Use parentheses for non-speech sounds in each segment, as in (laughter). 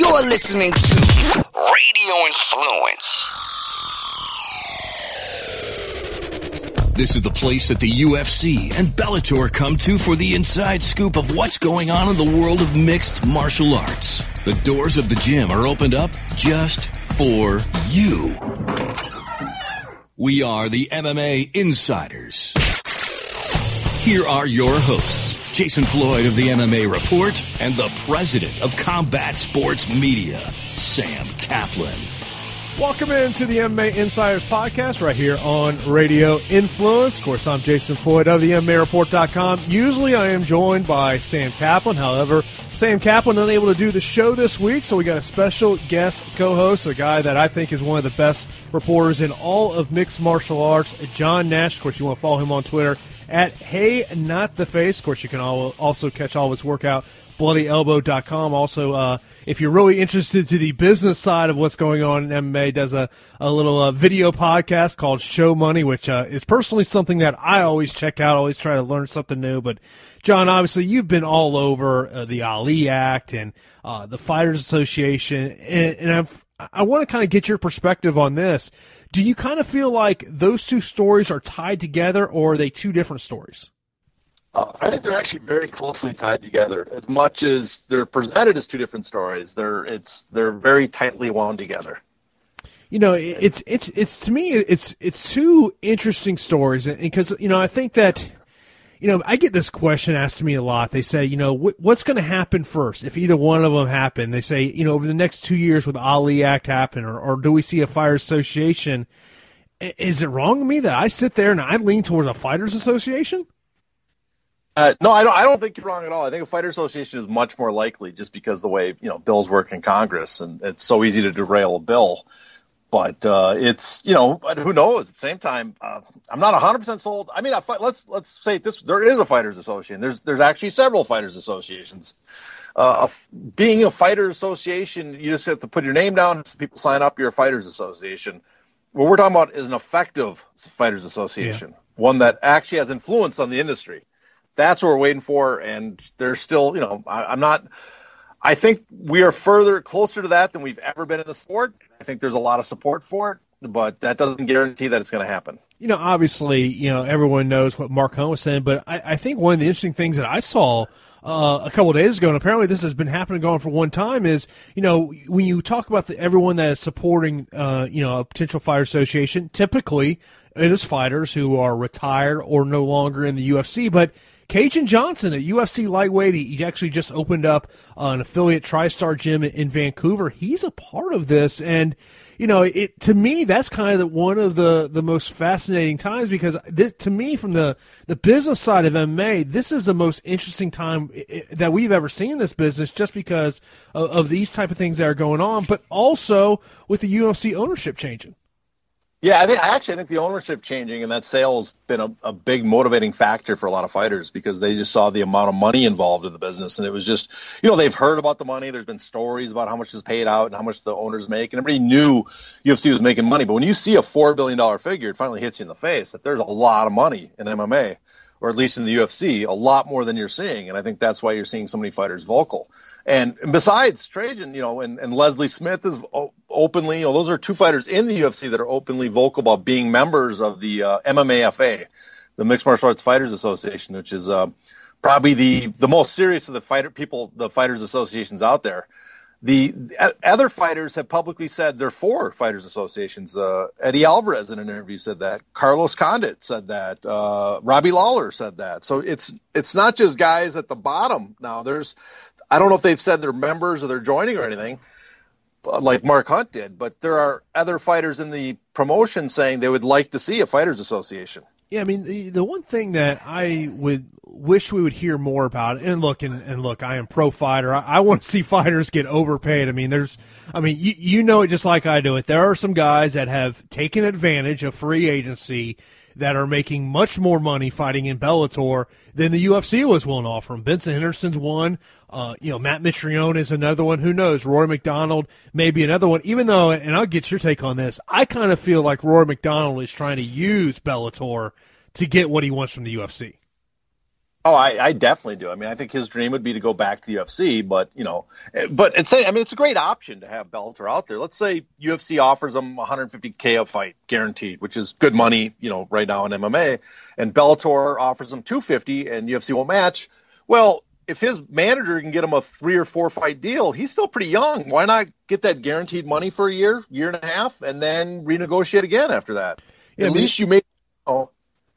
You're listening to Radio Influence. This is the place that the UFC and Bellator come to for the inside scoop of what's going on in the world of mixed martial arts. The doors of the gym are opened up just for you. We are the MMA Insiders. Here are your hosts, Jason Floyd of the MMA Report and the president of Combat Sports Media, Sam Kaplan. Welcome into the MMA Insiders podcast right here on Radio Influence. Of course, I'm Jason Floyd of the MMAReport.com. Usually I am joined by Sam Kaplan. However, Sam Kaplan unable to do the show this week, so we got a special guest co-host, a guy that I think is one of the best reporters in all of mixed martial arts, John Nash. Of course, you want to follow him on Twitter at Hey Not The Face. Of course, you can also catch all of his workout bloodyelbow.com. Also, uh, if you're really interested to the business side of what's going on in MMA, does a, a little uh, video podcast called Show Money, which uh, is personally something that I always check out, always try to learn something new. But, John, obviously, you've been all over uh, the Ali Act and uh, the Fighters Association, and, and I've, I want to kind of get your perspective on this. Do you kind of feel like those two stories are tied together, or are they two different stories? Uh, I think they're actually very closely tied together. As much as they're presented as two different stories, they're it's they're very tightly wound together. You know, it's it's it's to me it's it's two interesting stories, because you know I think that you know I get this question asked to me a lot. They say, you know, what's going to happen first if either one of them happen? They say, you know, over the next two years, with Ali Act happen, or, or do we see a fire association? Is it wrong of me that I sit there and I lean towards a fighters association? Uh, no, I don't. I don't think you're wrong at all. I think a fighter association is much more likely, just because the way you know bills work in Congress, and it's so easy to derail a bill. But uh, it's you know, but who knows? At the same time, uh, I'm not 100 percent sold. I mean, I, let's let's say this: there is a fighters association. There's there's actually several fighters associations. Uh, being a fighter association, you just have to put your name down. Some people sign up. You're a fighters association. What we're talking about is an effective fighters association, yeah. one that actually has influence on the industry that's what we're waiting for. And there's still, you know, I, I'm not. I think we are further closer to that than we've ever been in the sport. I think there's a lot of support for it, but that doesn't guarantee that it's going to happen. You know, obviously, you know, everyone knows what Mark Hunt was saying, but I, I think one of the interesting things that I saw uh, a couple days ago, and apparently this has been happening going for one time, is you know when you talk about the, everyone that is supporting, uh, you know, a potential fighter association, typically it is fighters who are retired or no longer in the UFC, but Kajan Johnson, a UFC lightweight, he actually just opened up an affiliate TriStar gym in Vancouver. He's a part of this, and you know, it to me that's kind of the, one of the the most fascinating times because this, to me, from the the business side of MMA, this is the most interesting time that we've ever seen in this business, just because of, of these type of things that are going on, but also with the UFC ownership changing. Yeah, I think actually I think the ownership changing and that sale's been a, a big motivating factor for a lot of fighters because they just saw the amount of money involved in the business and it was just you know they've heard about the money. There's been stories about how much is paid out and how much the owners make, and everybody knew UFC was making money. But when you see a four billion dollar figure, it finally hits you in the face that there's a lot of money in MMA, or at least in the UFC, a lot more than you're seeing. And I think that's why you're seeing so many fighters vocal. And, besides Kajan, you know, and, and Leslie Smith is openly, you know, those are two fighters in the UFC that are openly vocal about being members of the uh, MMAFA, the Mixed Martial Arts Fighters Association, which is uh, probably the the most serious of the fighter people, the fighters associations out there. The, the other fighters have publicly said they're for fighters associations. Uh, Eddie Alvarez in an interview said that. Carlos Condit said that. Uh, Robbie Lawler said that. So it's it's not just guys at the bottom now. There's I don't know if they've said they're members or they're joining or anything, like Mark Hunt did, but there are other fighters in the promotion saying they would like to see a fighters association. Yeah, I mean the the one thing that I would wish we would hear more about, and look, and, and look, I am pro fighter. I, I, want to see fighters get overpaid. I mean, there's, I mean, you, you know it just like I do it. There are some guys that have taken advantage of free agency that are making much more money fighting in Bellator than the UFC was willing to offer them. Benson Henderson's one. Uh, you know, Matt Mitrione is another one. Who knows? Rory MacDonald may be another one. Even though, and I'll get your take on this, I kind of feel like Rory MacDonald is trying to use Bellator to get what he wants from the UFC. Oh, I, I, definitely do. I mean, I think his dream would be to go back to the UFC, but you know, but it's I mean, it's a great option to have Bellator out there. Let's say UFC offers him 150k a fight guaranteed, which is good money, you know, right now in MMA, and Bellator offers him 250 and UFC won't match. Well, if his manager can get him a three or four fight deal, he's still pretty young. Why not get that guaranteed money for a year, year and a half, and then renegotiate again after that? Yeah, At least you make. Oh,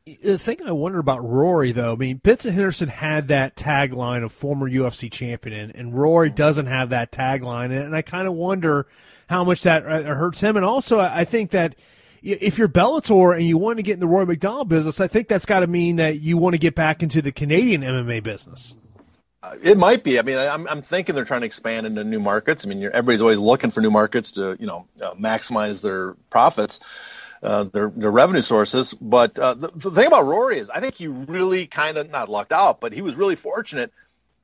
the thing I wonder about Rory, though, I mean, Benson Henderson had that tagline of former UFC champion, and, and Rory doesn't have that tagline, and I kind of wonder how much that uh, hurts him. And also, I think that if you're Bellator and you want to get in the Rory MacDonald business, I think that's got to mean that you want to get back into the Canadian MMA business. Uh, it might be. I mean, I'm, I'm thinking they're trying to expand into new markets. I mean, everybody's always looking for new markets to, you know, uh, maximize their profits uh, their their revenue sources. But uh, the, the, thing about Rory is, I think he really kind of not lucked out, but he was really fortunate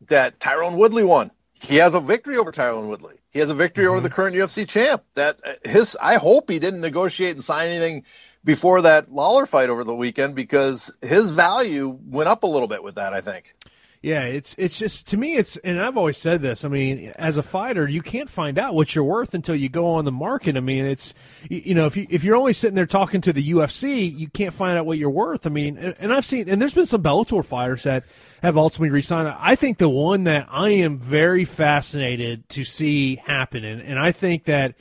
that Tyron Woodley won. He has a victory over Tyron Woodley. He has a victory mm-hmm. over the current UFC champ. That uh, his, I hope he didn't negotiate and sign anything before that Lawler fight over the weekend because his value went up a little bit with that. I think. Yeah, it's it's just to me it's and I've always said this. I mean, as a fighter, you can't find out what you're worth until you go on the market. I mean, it's you know if you if you're only sitting there talking to the UFC, you can't find out what you're worth. I mean, and, and I've seen and there's been some Bellator fighters that have ultimately resigned. I think the one that I am very fascinated to see happen, and, and I think that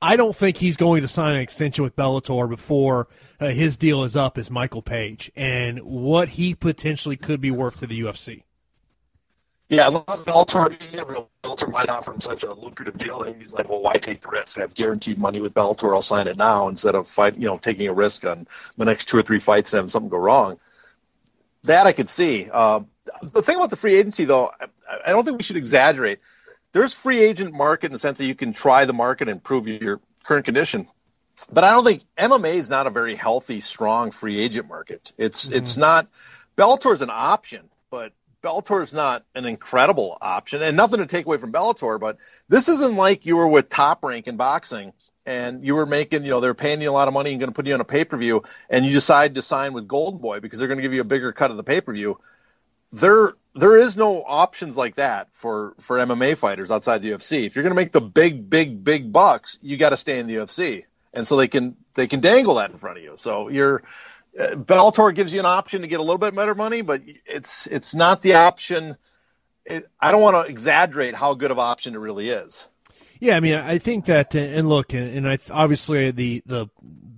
I don't think he's going to sign an extension with Bellator before uh, his deal is up. Is Michael Page and what he potentially could be worth to the UFC. Yeah, unless Bellator, Bellator might offer him such a lucrative deal, and he's like, well, why take the risk? I have guaranteed money with Bellator. I'll sign it now instead of fight, you know, taking a risk on my next two or three fights and having something go wrong. That I could see. Uh, the thing about the free agency, though, I, I don't think we should exaggerate. There's free agent market in the sense that you can try the market and prove your current condition. But I don't think MMA is not a very healthy, strong free agent market. It's mm-hmm. it's not. Bellator is an option, but Bellator is not an incredible option, and nothing to take away from Bellator, but this isn't like you were with Top Rank in boxing and you were making, you know, they're paying you a lot of money and going to put you on a pay per view, and you decide to sign with Golden Boy because they're going to give you a bigger cut of the pay per view. There, there is no options like that for for MMA fighters outside the UFC. If you're going to make the big, big, big bucks, you got to stay in the UFC, and so they can they can dangle that in front of you. So you're uh, Bellator gives you an option to get a little bit better money, but it's it's not the option. It, I don't want to exaggerate how good of an option it really is. Yeah, I mean, I think that, and look, and, and I obviously the the,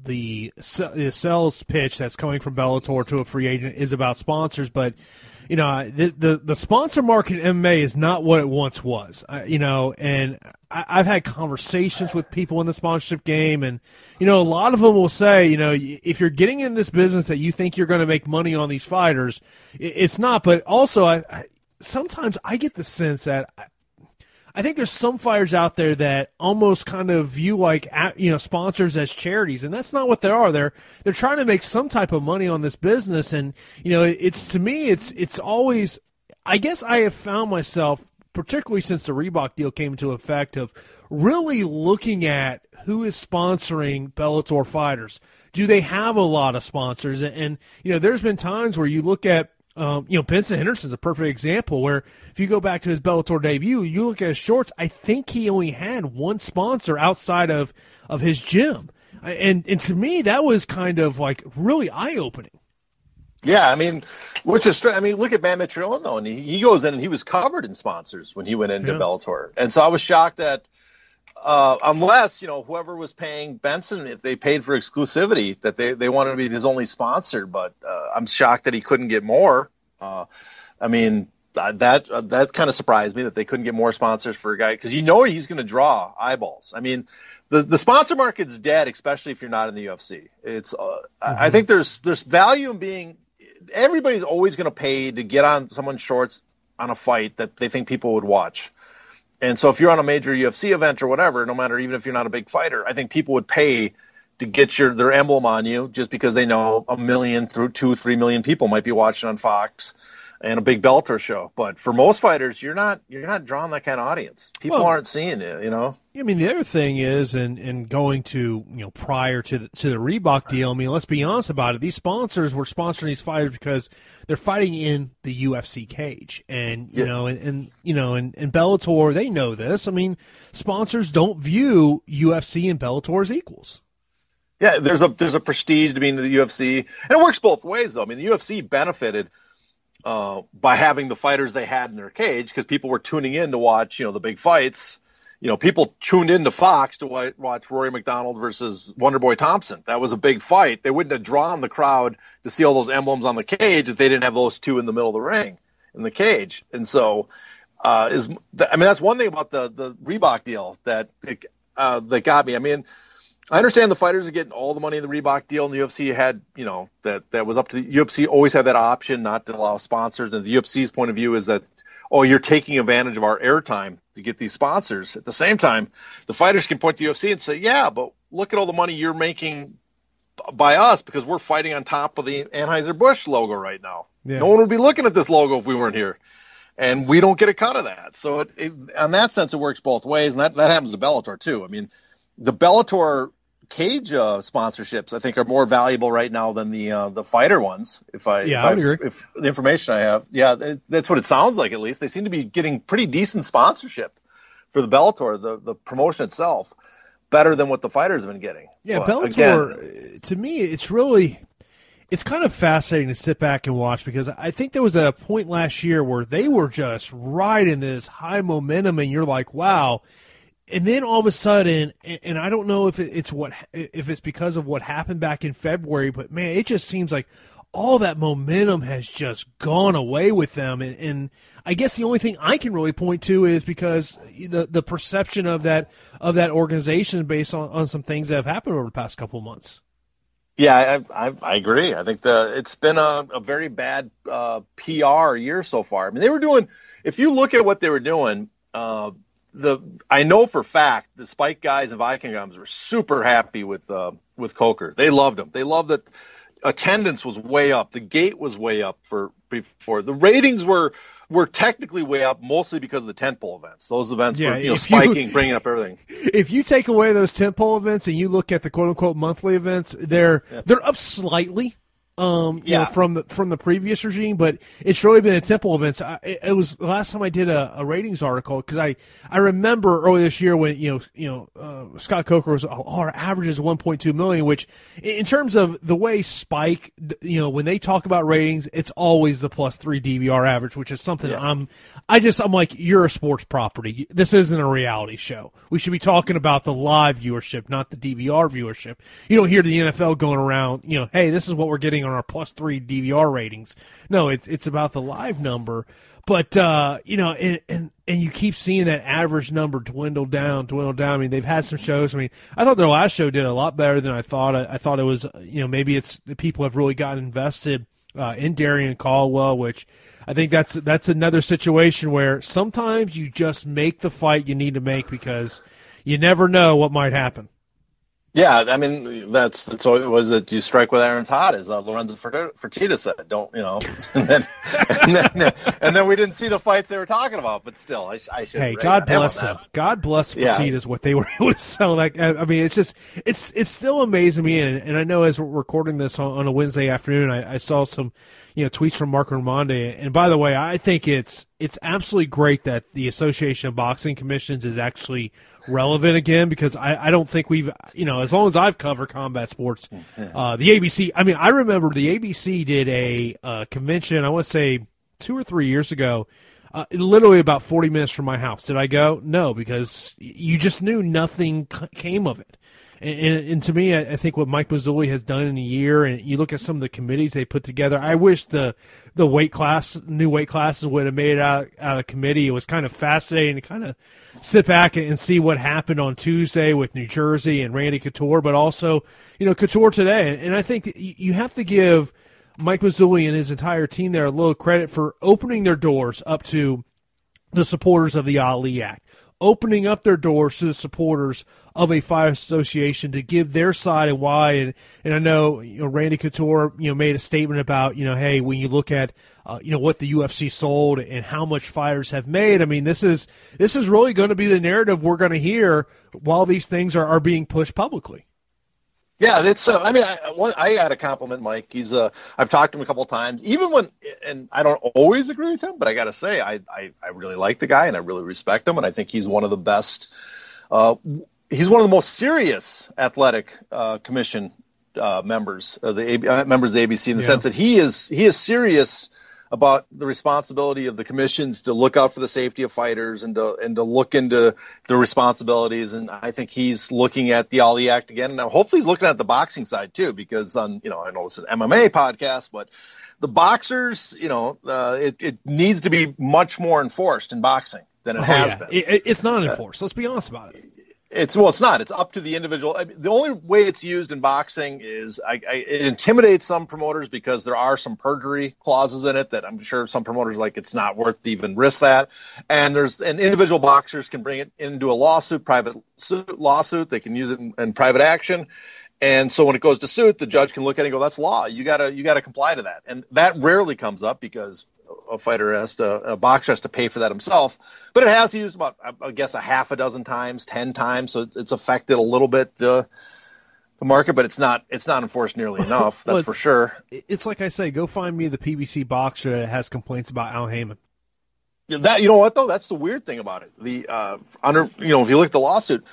the sales pitch that's coming from Bellator to a free agent is about sponsors, but you know, the, the, the sponsor market in MMA is not what it once was. Uh, you know, and I, I've had conversations with people in the sponsorship game, and you know, a lot of them will say, you know, if you're getting in this business that you think you're going to make money on these fighters, it, it's not. But also, I, I sometimes I get the sense that I think there's some fighters out there that almost kind of view like you know sponsors as charities, and that's not what they are. They're they're trying to make some type of money on this business, and you know it's to me it's it's always. I guess I have found myself, particularly since the Reebok deal came into effect, of really looking at who is sponsoring Bellator fighters. Do they have a lot of sponsors? And you know, there's been times where you look at um, you know, Benson Henderson's a perfect example where if you go back to his Bellator debut, you look at his shorts, I think he only had one sponsor outside of, of his gym. And, and to me, that was kind of like really eye opening. Yeah, I mean, which is strange. I mean, look at Matt Mitrione though, and he, he goes in and he was covered in sponsors when he went into yeah. Bellator, and so I was shocked that uh, unless you know whoever was paying Benson, if they paid for exclusivity, that they they wanted to be his only sponsor. But uh, I'm shocked that he couldn't get more. Uh, I mean, that uh, that kind of surprised me that they couldn't get more sponsors for a guy because you know he's going to draw eyeballs. I mean, the the sponsor market's dead, especially if you're not in the UFC. It's uh, mm-hmm. I think there's there's value in being. Everybody's always going to pay to get on someone's shorts on a fight that they think people would watch. And so if you're on a major UFC event or whatever, no matter even if you're not a big fighter, I think people would pay to get your their emblem on you just because they know a million through two, three million people might be watching on Fox. and a big Bellator show. But for most fighters, you're not you're not drawing that kind of audience. People Well- aren't seeing it. You know. I mean, the other thing is, and and going to you know prior to the, to the Reebok deal. I mean, let's be honest about it. These sponsors were sponsoring these fighters because they're fighting in the UFC cage, and you Yeah. know, and, and you know, and, and Bellator they know this. I mean, sponsors don't view UFC and Bellator as equals. Yeah, there's a there's a prestige to being in the UFC, and it works both ways though. I mean, the UFC benefited uh, by having the fighters they had in their cage because people were tuning in to watch, you know, the big fights. You know, people tuned into Fox to watch Rory MacDonald versus Wonderboy Thompson. That was a big fight. They wouldn't have drawn the crowd to see all those emblems on the cage if they didn't have those two in the middle of the ring in the cage. And so, uh, is I mean, that's one thing about the the Reebok deal that uh, that got me. I mean, I understand the fighters are getting all the money in the Reebok deal, and the UFC had, you know, that that was up to the UFC. Always had that option not to allow sponsors. And the UFC's point of view is that, oh, you're taking advantage of our airtime to get these sponsors. At the same time, the fighters can point to the UFC and say, yeah, but look at all the money you're making by us because we're fighting on top of the Anheuser Busch logo right now. Yeah. No one would be looking at this logo if we weren't here. And we don't get a cut of that. So it, it, on that sense, it works both ways. And that, that happens to Bellator too. I mean, the Bellator cage uh, sponsorships, I think, are more valuable right now than the uh, the fighter ones. If I Yeah, if I would agree. If the information I have, yeah, it, that's what it sounds like. At least they seem to be getting pretty decent sponsorship for the Bellator, the the promotion itself, better than what the fighters have been getting. Yeah, But Bellator. again, to me, it's really, it's kind of fascinating to sit back and watch because I think there was at a point last year where they were just riding this high momentum, and you're like, wow. And then all of a sudden, and I don't know if it's what if it's because of what happened back in February, but man, it just seems like all that momentum has just gone away with them. And, and I guess the only thing I can really point to is because the the perception of that of that organization based on, on some things that have happened over the past couple of months. Yeah, I, I, I agree. I think the it's been a, a very bad uh, PR year so far. I mean, they were doing. If you look at what they were doing, uh, the I know for fact the Spike guys and Viacom guys were super happy with uh, with Coker. They loved him. They loved that attendance was way up. The gate was way up for before. The ratings were were technically way up, mostly because of the tentpole events. Those events Yeah, were you know if you- spiking, bringing up everything. If you take away those tentpole events and you look at the quote unquote monthly events, they're they're up slightly. Um, you know, Yeah. from the from the previous regime, but it's really been the tentpole events. I, it, it was the last time I did a, a ratings article because I I remember earlier this year when you know you know uh, Scott Coker was oh, our average is 1.2 million, which in in terms of the way Spike, you know, when they talk about ratings, it's always the plus three DVR average, which is something Yeah. I'm I just I'm like you're a sports property. This isn't a reality show. We should be talking about the live viewership, not the DVR viewership. You don't hear the NFL going around, you know, hey, this is what we're getting on our plus three DVR ratings. No, it's it's about the live number. But uh, you know, and, and and you keep seeing that average number dwindle down, dwindle down. I mean, they've had some shows. I mean, I thought their last show did a lot better than I thought. I, I thought it was, you know, maybe it's the people have really gotten invested uh, in Darrion Caldwell, which I think that's that's another situation where sometimes you just make the fight you need to make because you never know what might happen. Yeah, I mean that's that's what it was that you strike with Aaron's hot, as uh, Lorenzo Fer- Fertitta said. Don't you know? (laughs) and, then, and, then, and then we didn't see the fights they were talking about, but still, I, I should. Hey, God bless them. God bless Yeah. Fertittas what they were (laughs) able to sell. That I mean, it's just it's it's still amazing me, and, and I know as we're recording this on, on a Wednesday afternoon, I, I saw some you know tweets from Marc Raimondi. And by the way, I think it's it's absolutely great that the Association of Boxing Commissions is actually relevant again because I, I don't think we've you know as long as I've covered combat sports, (laughs) uh, the ABC. I mean, I remember the ABC did a uh, convention. I want to say two or three years ago. Uh, literally about 40 minutes from my house. Did I go? No, because you just knew nothing c- came of it. And, and, and to me, I, I think what Mike Mazzulli has done in a year, and you look at some of the committees they put together. I wish the the weight class, new weight classes would have made it out out of committee. It was kind of fascinating to kind of sit back and see what happened on Tuesday with New Jersey and Randy Couture, but also you know Couture today. And I think you have to give Mike Mazzulli and his entire team there a little credit for opening their doors up to the supporters of the Ali Act, opening up their doors to the supporters of a fight association to give their side and why. And, and I know, you know, Randy Couture, you know, made a statement about, you know, hey, when you look at, uh, you know, what the UFC sold and how much fighters have made, I mean, this is, this is really going to be the narrative we're going to hear while these things are, are being pushed publicly. Yeah, it's. Uh, I mean, I, I got to compliment Mike. He's. Uh, I've talked to him a couple of times, even when, and I don't always agree with him, but I got to say, I, I, I really like the guy and I really respect him, and I think he's one of the best. Uh, he's one of the most serious athletic uh, commission uh, members, of the uh, members of the ABC, in the yeah. sense that he is he is serious about the responsibility of the commissions to look out for the safety of fighters and to and to look into the responsibilities. And I think he's looking at the Ali Act again. Now, hopefully, he's looking at the boxing side too, because on you know I know it's an MMA podcast, but the boxers, you know, uh, it, it needs to be much more enforced in boxing than it oh, has yeah. been. It, it's not enforced. Let's be honest about it. It's well, it's not. It's up to the individual. I mean, the only way it's used in boxing is I, I, it intimidates some promoters because there are some perjury clauses in it that I'm sure some promoters like. It's not worth even risk that. And there's and individual boxers can bring it into a lawsuit, private suit, lawsuit. They can use it in, in private action. And so when it goes to suit, the judge can look at it and go, "That's law. You gotta you gotta comply to that." And that rarely comes up because a fighter has to, a boxer has to pay for that himself. But it has used about, I guess, a half a dozen times, ten times. So it's affected a little bit the the market, but it's not it's not enforced nearly (laughs) enough. That's well, for sure. It's like I say, go find me the PBC boxer that has complaints about Al Haymon. That you know what though, that's the weird thing about it. The uh, under you know if you look at the lawsuit,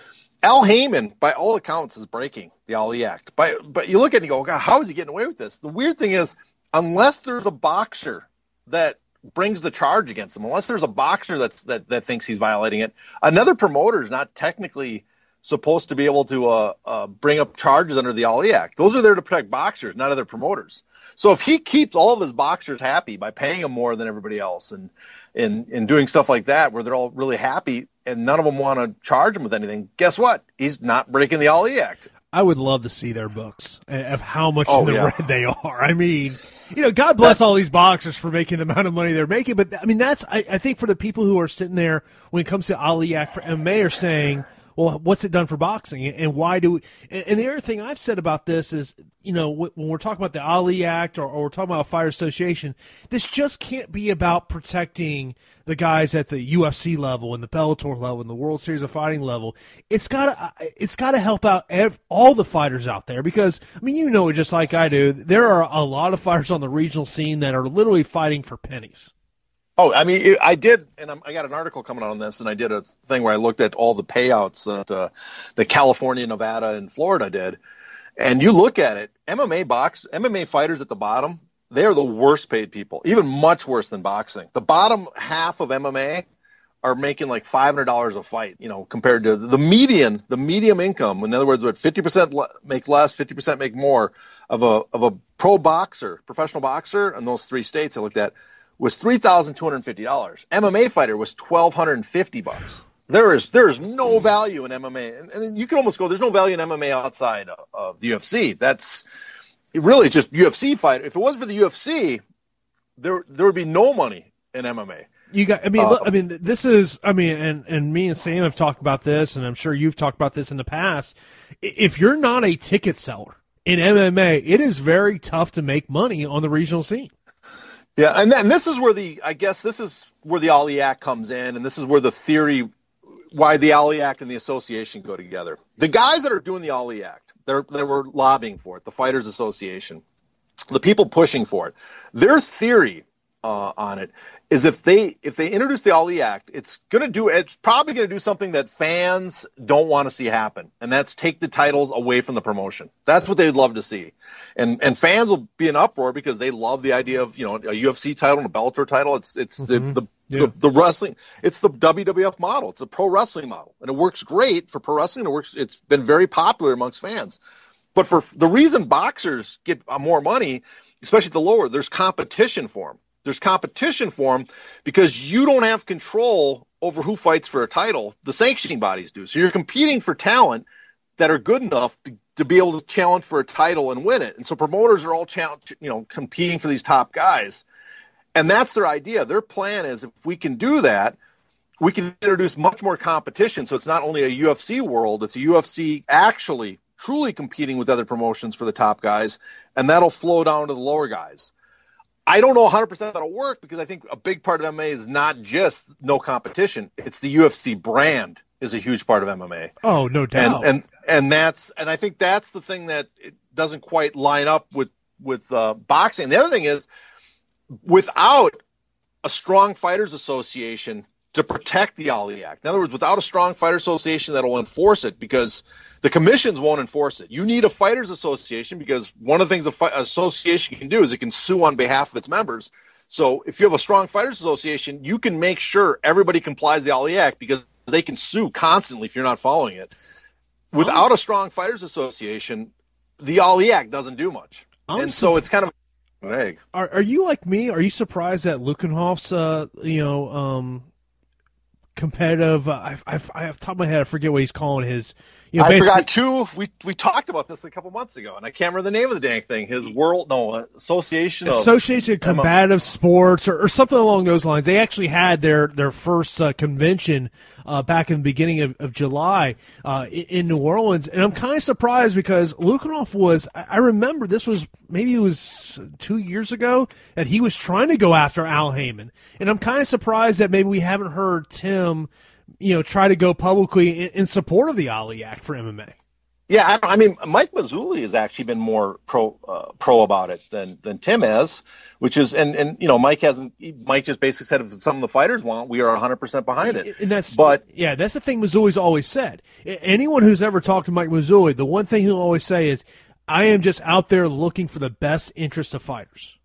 Al Haymon, by all accounts, is breaking the Ali Act. By, but you look at it and you go, God, how is he getting away with this? The weird thing is, unless there's a boxer that brings the charge against him, unless there's a boxer that's that that thinks he's violating it. Another promoter is not technically supposed to be able to uh, uh, bring up charges under the Ali Act. Those are there to protect boxers, not other promoters. So if he keeps all of his boxers happy by paying them more than everybody else and and and doing stuff like that, where they're all really happy and none of them want to charge him with anything, guess what? He's not breaking the Ali Act. I would love to see their books of how much oh, in the yeah. red they are. I mean, you know, God bless all these boxers for making the amount of money they're making. But I mean, that's I, I think for the people who are sitting there when it comes to Ali Act for MMA are saying, well, what's it done for boxing, and why do? We, and the other thing I've said about this is, you know, when we're talking about the Ali Act or, or we're talking about a Association, this just can't be about protecting the guys at the UFC level and the Bellator level and the World Series of Fighting level. It's gotta, uh, it's gotta help out ev- all the fighters out there because I mean, you know, just like I do, there are a lot of fighters on the regional scene that are literally fighting for pennies. Oh, I mean, I did, and i got an article coming out on this, and I did a thing where I looked at all the payouts that uh, the California, Nevada, and Florida did, and you look at it, MMA box, MMA fighters at the bottom, they are the worst paid people, even much worse than boxing. The bottom half of MMA are making like five hundred dollars a fight, you know, compared to the median, the medium income. In other words, what fifty percent make less, fifty percent make more of a of a pro boxer, professional boxer, in those three states I looked at was three thousand two hundred fifty dollars. MMA fighter was twelve hundred and fifty bucks. There is there is no value in MMA, and, and, you can almost go. There's no value in MMA outside of, of the UFC. That's really just UFC fighter. If it wasn't for the UFC, there there would be no money in MMA. You got. I mean, uh, I mean, this is. I mean, and and me and Sam have talked about this, and I'm sure you've talked about this in the past. If you're not a ticket seller in MMA, it is very tough to make money on the regional scene. Yeah, and then this is where the I guess this is where the Ali Act comes in, and this is where the theory why the Ali Act and the association go together. The guys that are doing the Ali Act, they're they were lobbying for it, the Fighters Association, the people pushing for it. Their theory uh, on it is if they if they introduce the Ali Act, it's going to do it's probably going to do something that fans don't want to see happen, and that's take the titles away from the promotion. That's what they'd love to see, and and fans will be in uproar because they love the idea of you know a UFC title and a Bellator title. It's it's mm-hmm. the the, yeah. the the wrestling. It's the WWF model. It's a pro wrestling model, and it works great for pro wrestling. It works. It's been very popular amongst fans, but for the reason boxers get more money, especially at the lower, there's competition for them there's competition for them because you don't have control over who fights for a title. The sanctioning bodies do. So you're competing for talent that are good enough to, to be able to challenge for a title and win it. And so promoters are all challenge, you know, competing for these top guys. And that's their idea. Their plan is if we can do that, we can introduce much more competition. So it's not only a UFC world, it's a UFC actually truly competing with other promotions for the top guys, and that'll flow down to the lower guys. I don't know 100% that'll work because I think a big part of MMA is not just no competition. It's the UFC brand is a huge part of MMA. Oh, no doubt. And and and that's and I think that's the thing that it doesn't quite line up with with uh, boxing. The other thing is without a strong fighters association to protect the Ali Act. In other words, without a strong fighter association that will enforce it, because the commissions won't enforce it. You need a fighters association because one of the things a fi- association can do is it can sue on behalf of its members. So if you have a strong fighters association, you can make sure everybody complies the Ali Act because they can sue constantly if you're not following it. Without a strong fighters association, the Ali Act doesn't do much, I'm and so it's kind of vague. Are, are you like me? Are you surprised that Lueckenhoff's, uh, you know, um, competitive? Uh, I, I, I, off top of my head, I forget what he's calling his. You know, I forgot too. We we talked about this a couple months ago, and I can't remember the name of the dang thing. His world, no, uh, association of Association of Combative Sports or, or something along those lines. They actually had their their first uh, convention uh, back in the beginning of, of July uh, in, in New Orleans, and I'm kind of surprised because Lueckenhoff was. I I remember this was maybe it was two years ago that he was trying to go after Al Haymon, and I'm kind of surprised that maybe we haven't heard Tim, you know, try to go publicly in, in support of the Ali Act for MMA. Yeah, I, don't, I mean, Mike Mazzulli has actually been more pro uh, pro about it than than Tim has, which is and and you know Mike hasn't. Mike just basically said if some of the fighters want, we are 100 percent behind it. And that's but yeah, that's the thing Mazzulli's always said. Anyone who's ever talked to Mike Mazzulli, the one thing he'll always say is, "I am just out there looking for the best interest of fighters."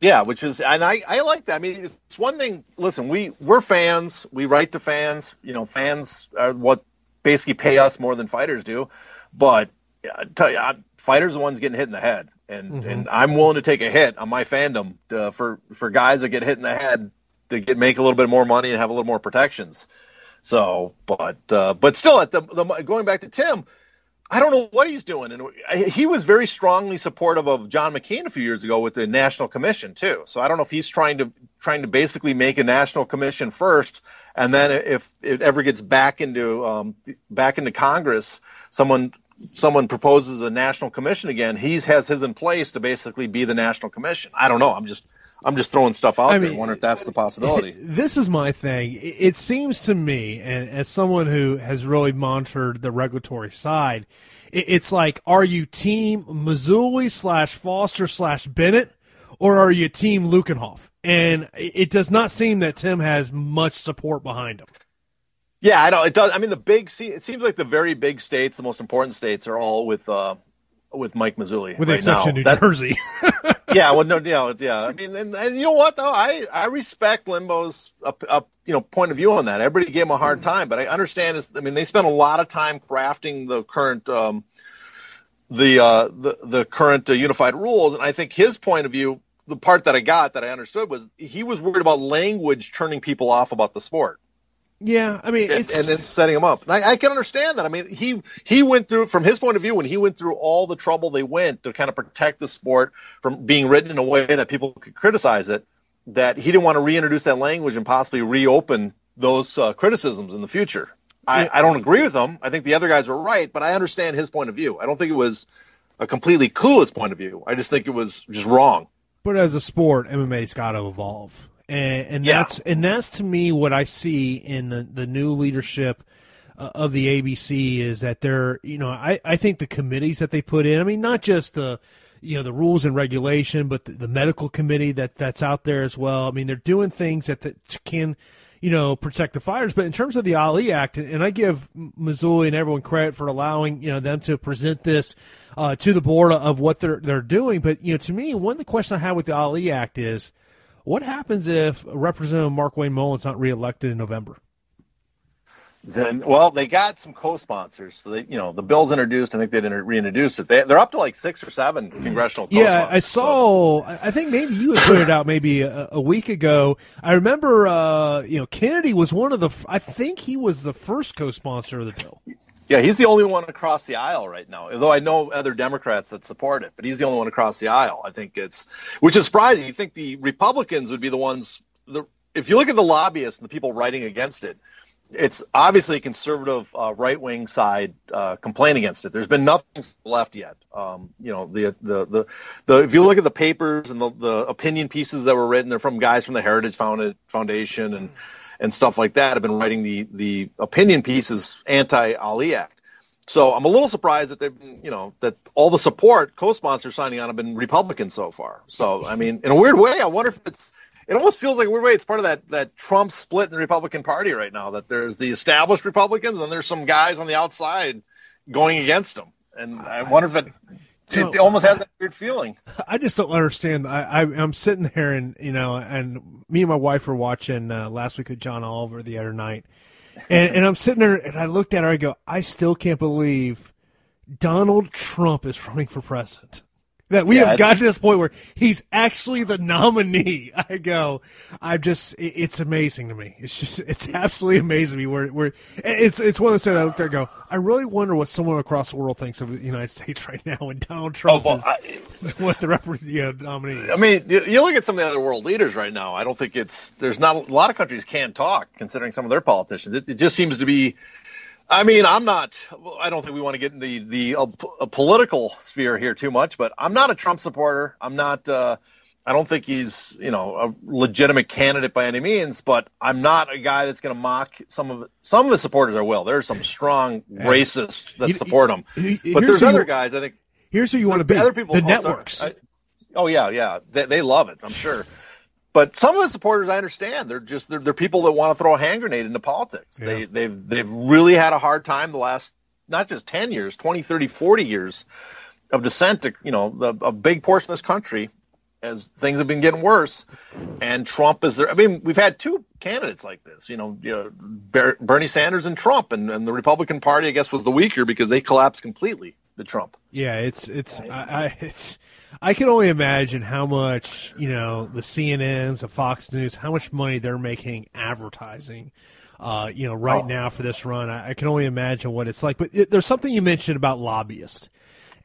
Yeah, which is, and I, I like that. I mean, it's one thing. Listen, we we're fans. We write to fans. You know, fans are what basically pay us more than fighters do. But yeah, I tell you, I, fighters are the ones getting hit in the head, and and I'm willing to take a hit on my fandom to, for for guys that get hit in the head to get make a little bit more money and have a little more protections. So, but uh, but still, at the, the going back to Tim, I don't know what he's doing, and he was very strongly supportive of John McCain a few years ago with the National Commission too. So I don't know if he's trying to trying to basically make a national commission first, and then if it ever gets back into um, back into Congress, someone someone proposes a national commission again, he has his in place to basically be the national commission. I don't know. I'm just I'm just throwing stuff out I there. mean, I wonder if that's the possibility. (laughs) This is my thing. It seems to me, and as someone who has really monitored the regulatory side, it's like, are you team Mazzulli slash Foster slash Bennett, or are you team Lueckenhoff? And it does not seem that Tim has much support behind him. Yeah, I know it does. I mean, the big. It seems like the very big states, the most important states, are all with uh, with Mike Mazzulli. with the right exception now. of New That- Jersey. (laughs) yeah, well, no, yeah, yeah. I mean, and, and you know what though, I I respect Lembo's up, up, you know, point of view on that. Everybody gave him a hard time, but I understand. I mean, they spent a lot of time crafting the current um, the uh, the the current uh, unified rules, and I think his point of view, the part that I got that I understood was he was worried about language turning people off about the sport yeah, I mean, and, it's and then setting him up. And I, I can understand that. I mean, he he went through from his point of view when he went through all the trouble they went to kind of protect the sport from being written in a way that people could criticize it. That he didn't want to reintroduce that language and possibly reopen those uh, criticisms in the future. I, I don't agree with him. I think the other guys were right, but I understand his point of view. I don't think it was a completely clueless point of view. I just think it was just wrong. but as a sport, MMA's got to evolve, and, and Yeah. that's and that's to me what I see in the the new leadership uh, of the ABC is that they're you know I I think the committees that they put in. I mean, not just the you know the rules and regulation, but the, the medical committee that that's out there as well. I mean, they're doing things that, that can you know protect the fighters. But in terms of the Ali Act, and, and I give Mazzulli and everyone credit for allowing you know them to present this uh, to the board of what they're they're doing. But you know, to me, one of the questions I have with the Ali Act is. What happens if Representative Markwayne Mullin's not reelected in November? Then, well, they got some co-sponsors. So they, you know, the bill's introduced. I think they'd reintroduce it. They, they're up to like six or seven congressional. Yeah. I saw. I I think maybe you had put it out maybe a, a week ago. I remember, uh, you know, Kennedy was one of the. I think he was the first co-sponsor of the bill. Yeah, he's the only one across the aisle right now. Although I know other Democrats that support it, but he's the only one across the aisle. I think it's, which is surprising. You think the Republicans would be the ones. The if you look at the lobbyists and the people writing against it, it's obviously a conservative uh, right wing side uh, complaint against it. There's been nothing left yet. Um, you know, the, the the the if you look at the papers and the, the opinion pieces that were written, they're from guys from the Heritage Foundation and and stuff like that have been writing the the opinion pieces anti Ali Act. So I'm a little surprised that they've been, you know, that all the support co-sponsors signing on have been Republicans so far. So I mean, in a weird way, I wonder if it's it almost feels like a weird way it's part of that that Trump split in the Republican Party right now. That there's the established Republicans and there's some guys on the outside going against them. And I wonder if it, it almost has that weird feeling. I just don't understand. I, I am sitting there and you know, and me and my wife were watching uh, last week with John Oliver the other night, and, and I'm sitting there and I looked at her. I go, I still can't believe Donald Trump is running for president that we yeah, have gotten to this point where he's actually the nominee. (laughs) I go, I'm just, it's amazing to me. It's just, it's absolutely amazing to me where, where it's, it's one of those things I look there and go, I really wonder what someone across the world thinks of the United States (laughs) right now when Donald oh, Trump oh, well, is, I, (laughs) what the rep- you know, nominee I mean, you, you, look at some of the other world leaders right now. I don't think it's, there's not a lot of countries can't talk considering some of their politicians. It, it just seems to be, I mean, I'm not. I don't think we want to get in the the uh, political sphere here too much, but I'm not a Trump supporter. I'm not. Uh, I don't think he's you know a legitimate candidate by any means, but I'm not a guy that's going to mock some of some of his supporters. I will. There's some strong racists that support him, but there's other guys. I think. Here's who you want to be. Other people. The networks. I, oh yeah, yeah. They, they love it. I'm sure. But some of the supporters, I understand, they're just they're, they're people that want to throw a hand grenade into politics. Yeah. They they've they've really had a hard time the last not just 10 years, 20, 30, 40 years of dissent to, you know, the, a big portion of this country as things have been getting worse. And Trump is there. I mean, we've had two candidates like this, you know, you know Bernie Sanders and Trump, and, and the Republican Party, I guess, was the weaker because they collapsed completely to Trump. Yeah, it's it's I, I it's I can only imagine how much you know the CNNs, the Fox News, how much money they're making advertising. Uh, you know, right oh. now for this run, I, I, can only imagine what it's like. But it, there's something you mentioned about lobbyists,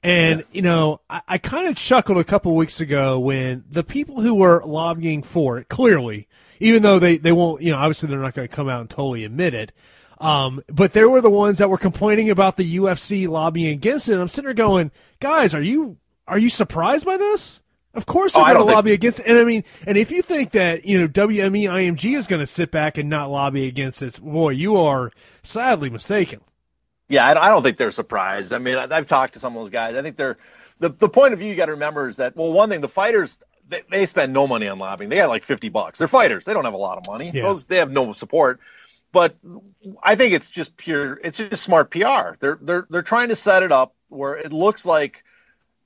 and yeah. you know, I, I kind of chuckled a couple weeks ago when the people who were lobbying for it, clearly, even though they they won't, you know, obviously they're not going to come out and totally admit it. Um, but they were the ones that were complaining about the UFC lobbying against it. And I'm sitting there going, guys, are you are you surprised by this? Of course oh, they're oh, going to lobby think... against it. And I mean, and if you think that, you know, WME IMG is going to sit back and not lobby against it, boy, you are sadly mistaken. Yeah, I don't think they're surprised. I mean, I've talked to some of those guys. I think they're the the point of view you got to remember is that well, one thing the fighters they, they spend no money on lobbying. They got like fifty bucks. They're fighters. They don't have a lot of money. Yeah. Those they have no support. But I think it's just pure. It's just smart PR. They're they're they're trying to set it up where it looks like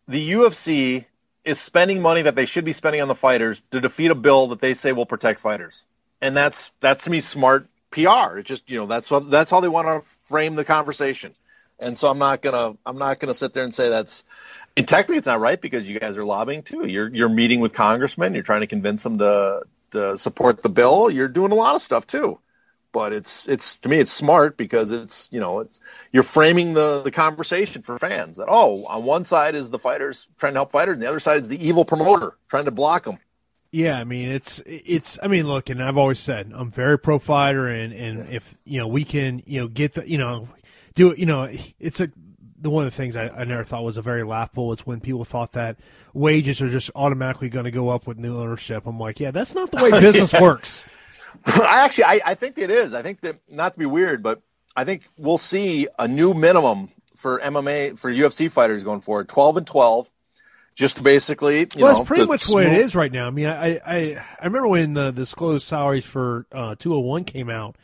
the UFC is spending money that they should be spending on the fighters to defeat a bill that they say will protect fighters. And that's that's to me smart PR. It's just you know that's what that's how they want to frame the conversation. And so I'm not gonna I'm not gonna sit there and say that's and technically it's not right because you guys are lobbying too. You're you're meeting with congressmen. You're trying to convince them to to support the bill. You're doing a lot of stuff too but it's it's to me it's smart because it's you know it's you're framing the the conversation for fans that oh on one side is the fighters trying to help fighters and the other side is the evil promoter trying to block them yeah i mean it's it's i mean look and i've always said i'm very pro fighter and and yeah. if you know we can you know get the you know do it you know it's a the one of the things I, I never thought was a very laughable is when people thought that wages are just automatically going to go up with new ownership. I'm like, yeah, that's not the way (laughs) business yeah. works. (laughs) I actually, I, I think it is. I think that not to be weird, but I think we'll see a new minimum for MMA for UFC fighters going forward, twelve and twelve, just basically. You well, know, that's pretty much what it is right now. I mean, I I, I remember when the disclosed salaries for uh, two hundred oh one came out,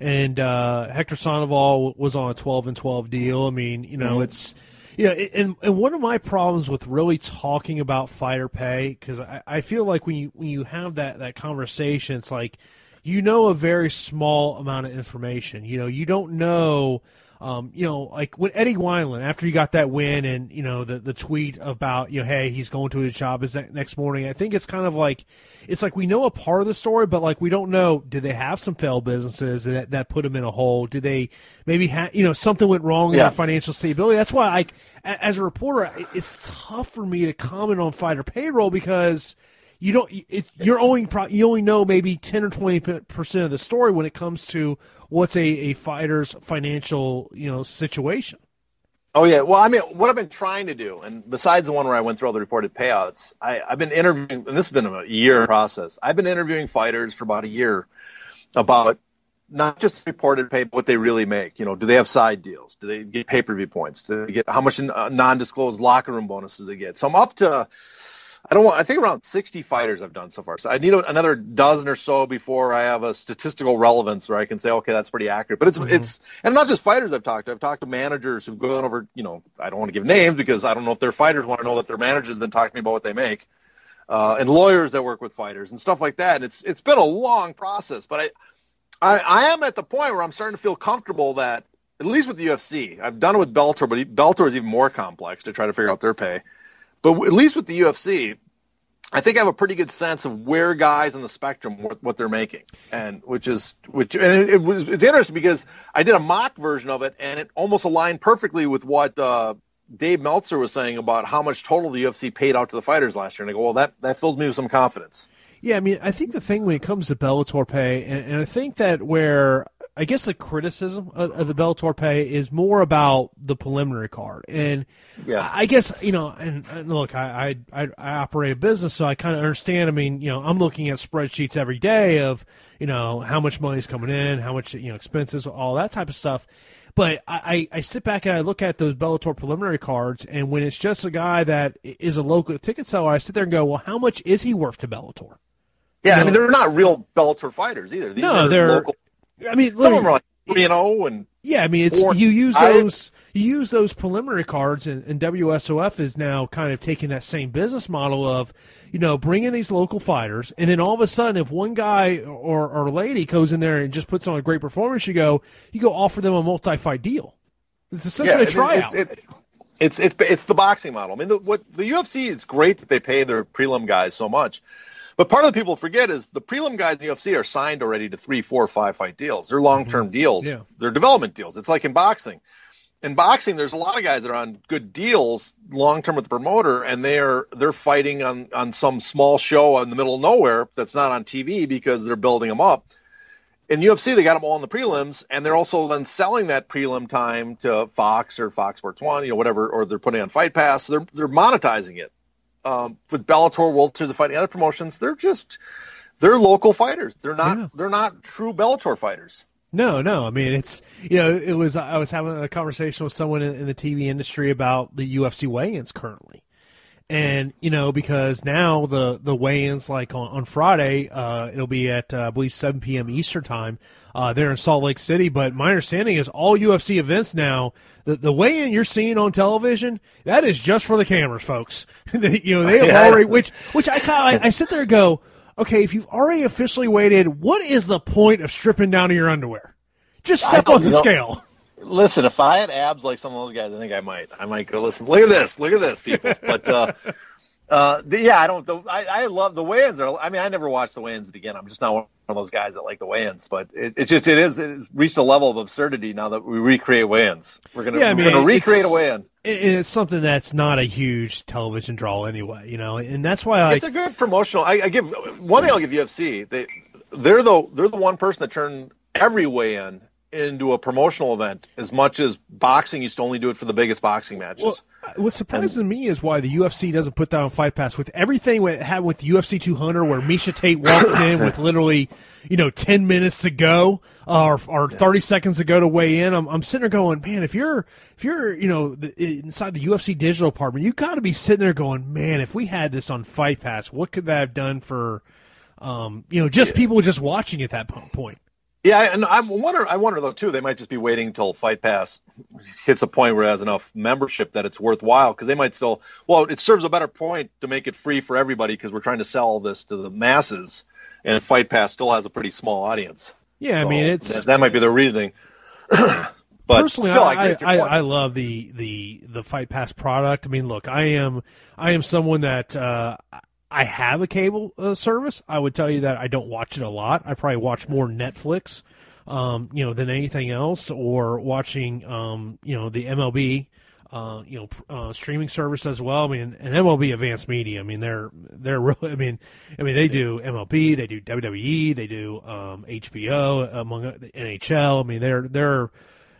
and uh, Hector Sandoval was on a twelve and twelve deal. I mean, you know, mm-hmm. it's you know, and and one of my problems with really talking about fighter pay because I, I feel like when you when you have that that conversation, it's like you know a very small amount of information. You know, you don't know. Um, you know, like when Eddie Wineland, after he got that win and, you know, the, the tweet about, you know, hey, he's going to his job is next morning. I think it's kind of like, it's like we know a part of the story, but like we don't know, did they have some failed businesses that, that put them in a hole? Did they maybe have, you know, something went wrong yeah. in their financial stability? That's why I, as a reporter, it's tough for me to comment on fighter payroll because – you don't it, you're only pro, you only know maybe 10 or 20 percent of the story when it comes to what's a, a fighter's financial you know situation oh yeah well i mean what i've been trying to do and besides the one where i went through all the reported payouts I, i've been interviewing and this has been a year process i've been interviewing fighters for about a year about not just reported pay, but what they really make. You know, do they have side deals? Do they get pay per view points? Do they get how much uh, non disclosed locker room bonuses they get? So I'm up to I don't want. I think around 60 fighters I've done so far. So I need another dozen or so before I have a statistical relevance where I can say, okay, that's pretty accurate. But it's mm-hmm. it's and not just fighters I've talked to. I've talked to managers who've gone over. You know, I don't want to give names because I don't know if their fighters want to know that their managers have been talking to me about what they make, uh, and lawyers that work with fighters and stuff like that. And it's it's been a long process, but I, I I am at the point where I'm starting to feel comfortable that at least with the UFC, I've done it with Bellator, but Bellator is even more complex to try to figure out their pay. But at least with the UFC, I think I have a pretty good sense of where guys on the spectrum what, what they're making, and which is which and it, it, was it's interesting because I did a mock version of it and it almost aligned perfectly with what uh, Dave Meltzer was saying about how much total the UFC paid out to the fighters last year, and I go, well, that that fills me with some confidence. Yeah, I mean, I think the thing when it comes to Bellator pay, and, and I think that where I guess the criticism of, of, the Bellator pay is more about the preliminary card, and yeah. I guess you know, and, and look, I, I I operate a business, so I kind of understand. I mean, you know, I'm looking at spreadsheets every day of you know how much money's coming in, how much you know expenses, all that type of stuff. But I, I sit back and I look at those Bellator preliminary cards, and when it's just a guy that is a local ticket seller, I sit there and go, well, how much is he worth to Bellator? Yeah, you know, I mean they're not real Bellator fighters either. These no, they're local I mean, some of them are like you oh know, and yeah, I mean, it's you use those you use those preliminary cards, and, and WSOF is now kind of taking that same business model of you know bringing these local fighters, and then all of a sudden, if one guy or or lady goes in there and just puts on a great performance, you go you go offer them a multi fight deal. It's essentially yeah, a tryout. It, it, it, it's it's it's the boxing model. I mean, the, what the UFC is great that they pay their prelim guys so much but part of the people forget is the prelim guys in the UFC are signed already to three, four, five fight deals. They're long term mm-hmm. deals. Yeah. They're development deals. It's like in boxing. In boxing, there's a lot of guys that are on good deals long term with the promoter, and they're they're fighting on on some small show in the middle of nowhere that's not on TV because they're building them up. In UFC, they got them all in the prelims, and they're also then selling that prelim time to Fox or Fox Sports One, you know, whatever, or they're putting on Fight Pass. So they're they're monetizing it um, with Bellator, World Series of Fighting, other promotions, they're just they're local fighters. They're not yeah. they're not true Bellator fighters. No, no. I mean, it's you know, it was I was having a conversation with someone in, in the TV industry about the UFC weigh-ins currently, and you know because now the the weigh-ins like on, on Friday uh, it'll be at uh, I believe 7 p.m. Eastern time uh, there in Salt Lake City. But my understanding is all UFC events now the the weigh-in you're seeing on television that is just for the cameras, folks. (laughs) you know they (laughs) have already which which I kind I, I sit there and go okay if you've already officially weighted what is the point of stripping down to your underwear? Just step on the know. scale. Listen, if I had abs like some of those guys, I think I might. I might go listen. Look at this. Look at this, people. (laughs) But uh, uh, the, yeah, I don't. The, I, I love the weigh-ins. Are, I mean, I never watched the weigh-ins begin. I'm just not one of those guys that like the weigh-ins. But it, it just it is it reached a level of absurdity now that we recreate weigh-ins. We're gonna yeah, I mean, we're gonna recreate a weigh-in. And it's something that's not a huge television draw anyway, you know, and that's why I. It's a good promotional. I, I give one thing. I'll give UFC. They they're the they're the one person that turned every weigh-in into a promotional event as much as boxing used to only do it for the biggest boxing matches. Well, what surprises and, me is why the UFC doesn't put that on Fight Pass with everything it had with UFC 200, where Miesha Tate walks in with literally, you know, 10 minutes to go or, or 30 seconds to go to weigh in. I'm, I'm sitting there going, man, if you're if you're you know inside the UFC digital department, you got to be sitting there going, man, if we had this on Fight Pass, what could that have done for, um, you know, just yeah. people just watching at that point. Yeah, and I wonder. I wonder though too. They might just be waiting until Fight Pass hits a point where it has enough membership that it's worthwhile because they might still. Well, it serves a better point to make it free for everybody because we're trying to sell this to the masses, and Fight Pass still has a pretty small audience. Yeah, so I mean it's that, that might be the reasoning. (clears throat) but personally, Phil, I, I, I, I, love the the the Fight Pass product. I mean, look, I am I am someone that uh, I have a cable uh, service. I would tell you that I don't watch it a lot. I probably watch more Netflix, um, you know, than anything else, or watching, um, you know, the MLB uh, you know, uh, streaming service as well. I mean, and MLB Advanced Media. I mean, they're they're (laughs) really. I mean, I mean they do MLB, they do WWE, they do um, HBO, among the NHL. I mean, they're they're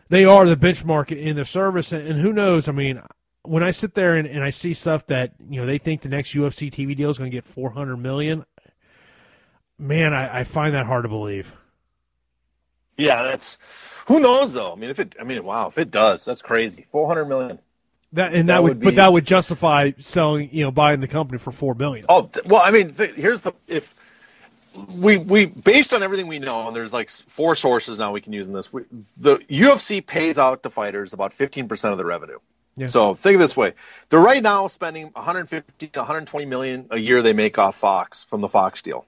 they are the benchmark in their service, and, and who knows? I mean, when I sit there and, and I see stuff that you know they think the next UFC TV deal is going to get four hundred million, man, I, I find that hard to believe. Yeah, that's who knows though. I mean, if it, I mean, wow, if it does, that's crazy. Four hundred million. That and that, that would, would be, but that would justify selling, you know, buying the company for four million. Oh well, I mean, th- here's the if we we based on everything we know, and there's like four sources now we can use in this. We, the UFC pays out to fighters about fifteen percent of the revenue. Yeah. So think of this way: they're right now spending 150 to 120 million a year they make off Fox from the Fox deal.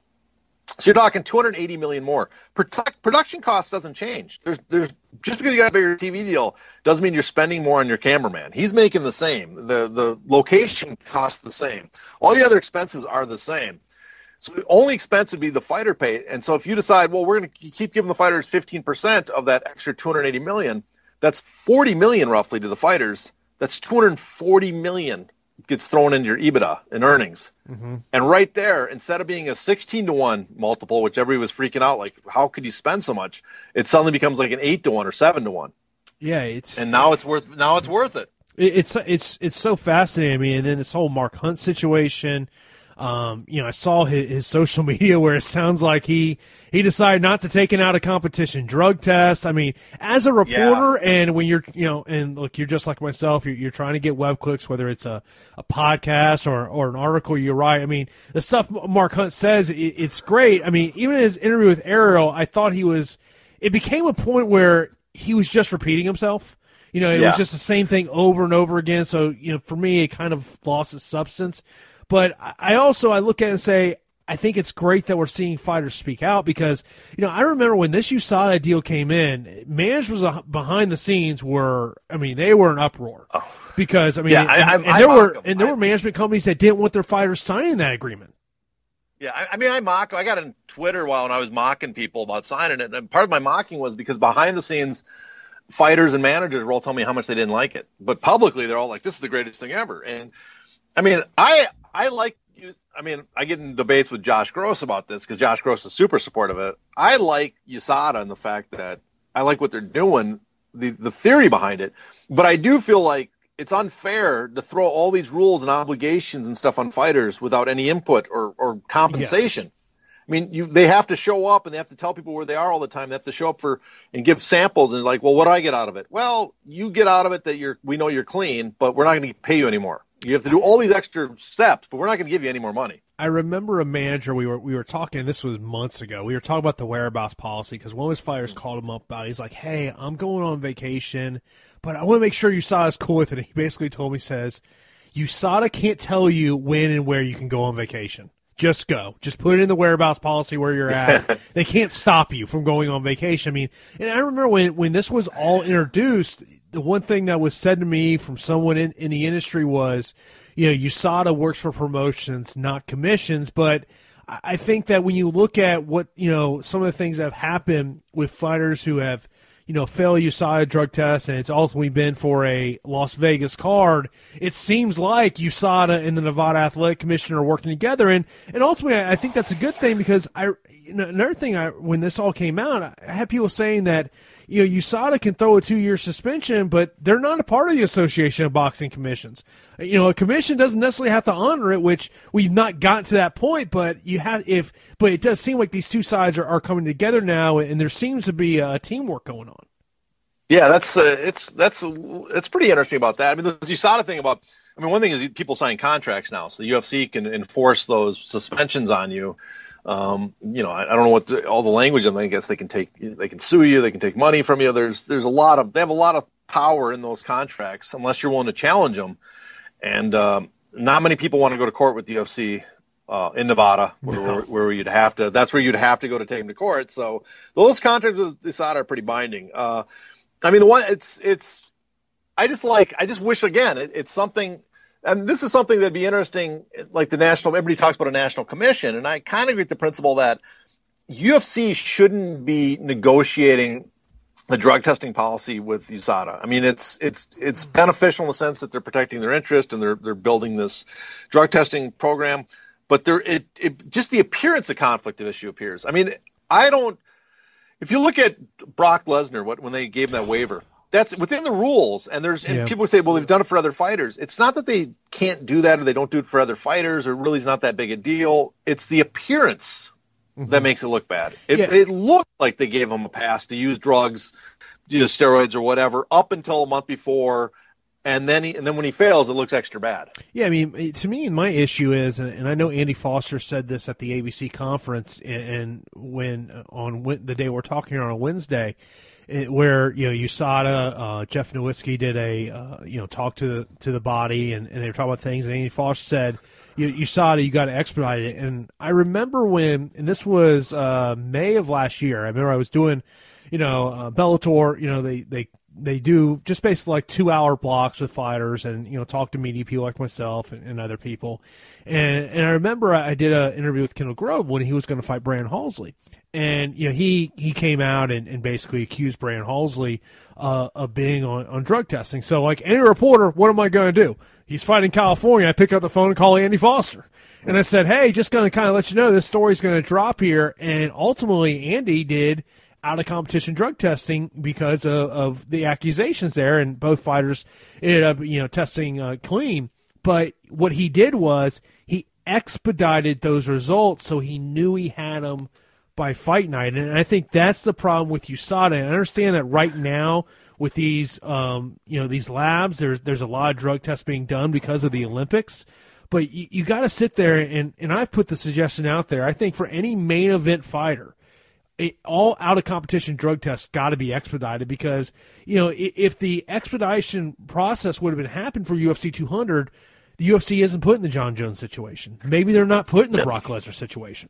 So you're talking 280 million more. Product, production cost doesn't change. There's, there's just because you got a bigger TV deal doesn't mean you're spending more on your cameraman. He's making the same. The the location costs the same. All the other expenses are the same. So the only expense would be the fighter pay. And so if you decide, well, we're going to keep giving the fighters 15% of that extra 280 million, that's 40 million roughly to the fighters. That's 240 million gets thrown into your EBITDA and earnings. Mm-hmm. And right there, instead of being a 16 to 1 multiple, which everybody was freaking out, like, how could you spend so much? It suddenly becomes like an 8 to 1 or 7 to 1. Yeah, it's and now it's worth now it's worth it. It's it's it's so fascinating. I mean, and then this whole Mark Hunt situation, um, you know, I saw his, his, social (laughs) media where it sounds like he he decided not to take it out of competition drug test. I mean, as a reporter, yeah. and when you're, you know, and look, you're just like myself. You're, you're trying to get web clicks, whether it's a, a podcast or or an article you write. I mean, the stuff Mark Hunt says, it, it's great. I mean, even in his interview with Ariel, I thought he was. It became a point where he was just repeating himself. You know, it yeah. was just the same thing over and over again. So, you know, for me, it kind of lost its substance. But I also I look at it and say I think it's great that we're seeing fighters speak out because you know I remember when this USADA deal came in, managers uh, behind the scenes were I mean they were an uproar oh. because I mean yeah, and, I, and there were and there were management companies that didn't want their fighters signing that agreement. Yeah, I, I, mean, I mock. I got on Twitter while I was mocking people about signing it, and part of my mocking was because behind the scenes, fighters and managers were all telling me how much they didn't like it, but publicly they're all like, "This is the greatest thing ever." And I mean, I I like you. I mean, I get in debates with Josh Gross about this because Josh Gross is super supportive of it. I like USADA and the fact that I like what they're doing, the the theory behind it, but I do feel like it's unfair to throw all these rules and obligations and stuff on fighters without any input or, or compensation. Yes. I mean, you they have to show up and they have to tell people where they are all the time. They have to show up for and give samples and like, well, what do I get out of it? Well, you get out of it that you're we know you're clean, but we're not going to pay you anymore. You have to do all these extra steps, but we're not going to give you any more money. I remember a manager we were we were talking. This was months ago. We were talking about the whereabouts policy because one of his fighters called him up about. He's like, "Hey, I'm going on vacation, but I want to make sure USADA is cool with it." And he basically told me, "says USADA can't tell you when and where you can go on vacation. Just go. Just put it in the whereabouts policy where you're at. (laughs) they can't stop you from going on vacation." I mean, and I remember when when this was all introduced the one thing that was said to me from someone in, in the industry was, you know, USADA works for promotions, not commissions. But I think that when you look at what, you know, some of the things that have happened with fighters who have, you know, failed USADA drug tests and it's ultimately been for a Las Vegas card, it seems like USADA and the Nevada Athletic Commission are working together. And, and ultimately, I think that's a good thing because I, you know, another thing I, when this all came out, I had people saying that, you know, USADA can throw a two year suspension, but they're not a part of the Association of Boxing Commissions. You know, a commission doesn't necessarily have to honor it, which we've not gotten to that point, but you have, if, but it does seem like these two sides are, are coming together now, and there seems to be a teamwork going on. Yeah, that's, uh, it's, that's, it's pretty interesting about that. I mean, the USADA thing about, I mean, one thing is people sign contracts now, so the UFC can enforce those suspensions on you. Um, you know, I, I don't know what the, all the language. I guess they can take, they can sue you, they can take money from you. There's, there's a lot of, they have a lot of power in those contracts unless you're willing to challenge them. And um, not many people want to go to court with the UFC uh, in Nevada, where, no. where, where, you'd have to. That's where you'd have to go to take them to court. So those contracts with USADA are pretty binding. Uh, I mean, the one it's it's. I just like. I just wish again. It, it's something and this is something that'd be interesting, like the national. Everybody talks about a national commission, and I kind of agree with the principle that UFC shouldn't be negotiating the drug testing policy with USADA. I mean, it's it's it's mm-hmm. beneficial in the sense that they're protecting their interest and they're they're building this drug testing program, but there it, it just the appearance of conflict of issue appears. I mean, I don't. If you look at Brock Lesnar, what when they gave him that waiver, that's within the rules. And there's and Yeah. people say, well, they've done it for other fighters. It's not that they can't do that or they don't do it for other fighters or really is not that big a deal. It's the appearance that mm-hmm. makes it look bad. It, Yeah. it looked like they gave him a pass to use drugs, use steroids or whatever up until a month before, and then he, and then when he fails, it looks extra bad. Yeah, I mean, to me, my issue is, and, I know Andy Foster said this at the ABC conference, and, when on the day we're talking here on a Wednesday, it, where you know USADA, uh, Jeff Novitzky did a uh, you know talk to the to the body, and, and they were talking about things, and Andy Foster said, "You USADA, you got to expedite it." And I remember when, and this was uh, May of last year. I remember I was doing, you know, uh, Bellator. You know, they they they do just basically like two hour blocks with fighters and you know talk to media people like myself and, and other people. And and I remember I did an interview with Kendall Grove when he was going to fight Brandon Halsey. And you know he he came out and, and basically accused Brandon Halsey uh, of being on, on drug testing. So like any reporter what am I going to do? He's fighting California. I pick up the phone and call Andy Foster. And I said hey just going to kind of let you know this story's going to drop here. And ultimately Andy did out of competition drug testing because of, of the accusations there, and both fighters ended up, you know, testing uh, clean. But what he did was he expedited those results, so he knew he had them by fight night, and I think that's the problem with USADA. And I understand that right now with these, um, you know, these labs, there's there's a lot of drug tests being done because of the Olympics. But you, you got to sit there, and, and I've put the suggestion out there. I think for any main event fighter, it, all out of competition drug tests got to be expedited because you know if the expedition process would have been happened for UFC 200, the UFC isn't put in the Jon Jones situation. Maybe they're not put in the Brock Lesnar situation.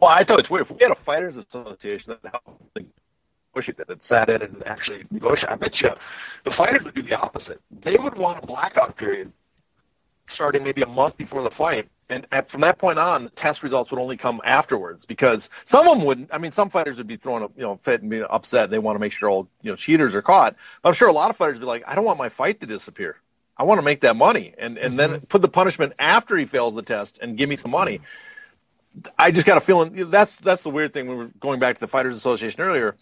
Well, I thought it's weird. If we had a fighters association that helped push it, that sat in and actually negotiate, I bet you the fighters would do the opposite. They would want a blackout period starting maybe a month before the fight. And at, from that point on, test results would only come afterwards because some of them wouldn't. I mean, some fighters would be throwing a you know fit and being upset. They want to make sure all you know cheaters are caught. But I'm sure a lot of fighters would be like, I don't want my fight to disappear. I want to make that money, and and then mm-hmm. put the punishment after he fails the test and give me some money. I just got a feeling that's that's the weird thing. We were going back to the Fighters Association earlier.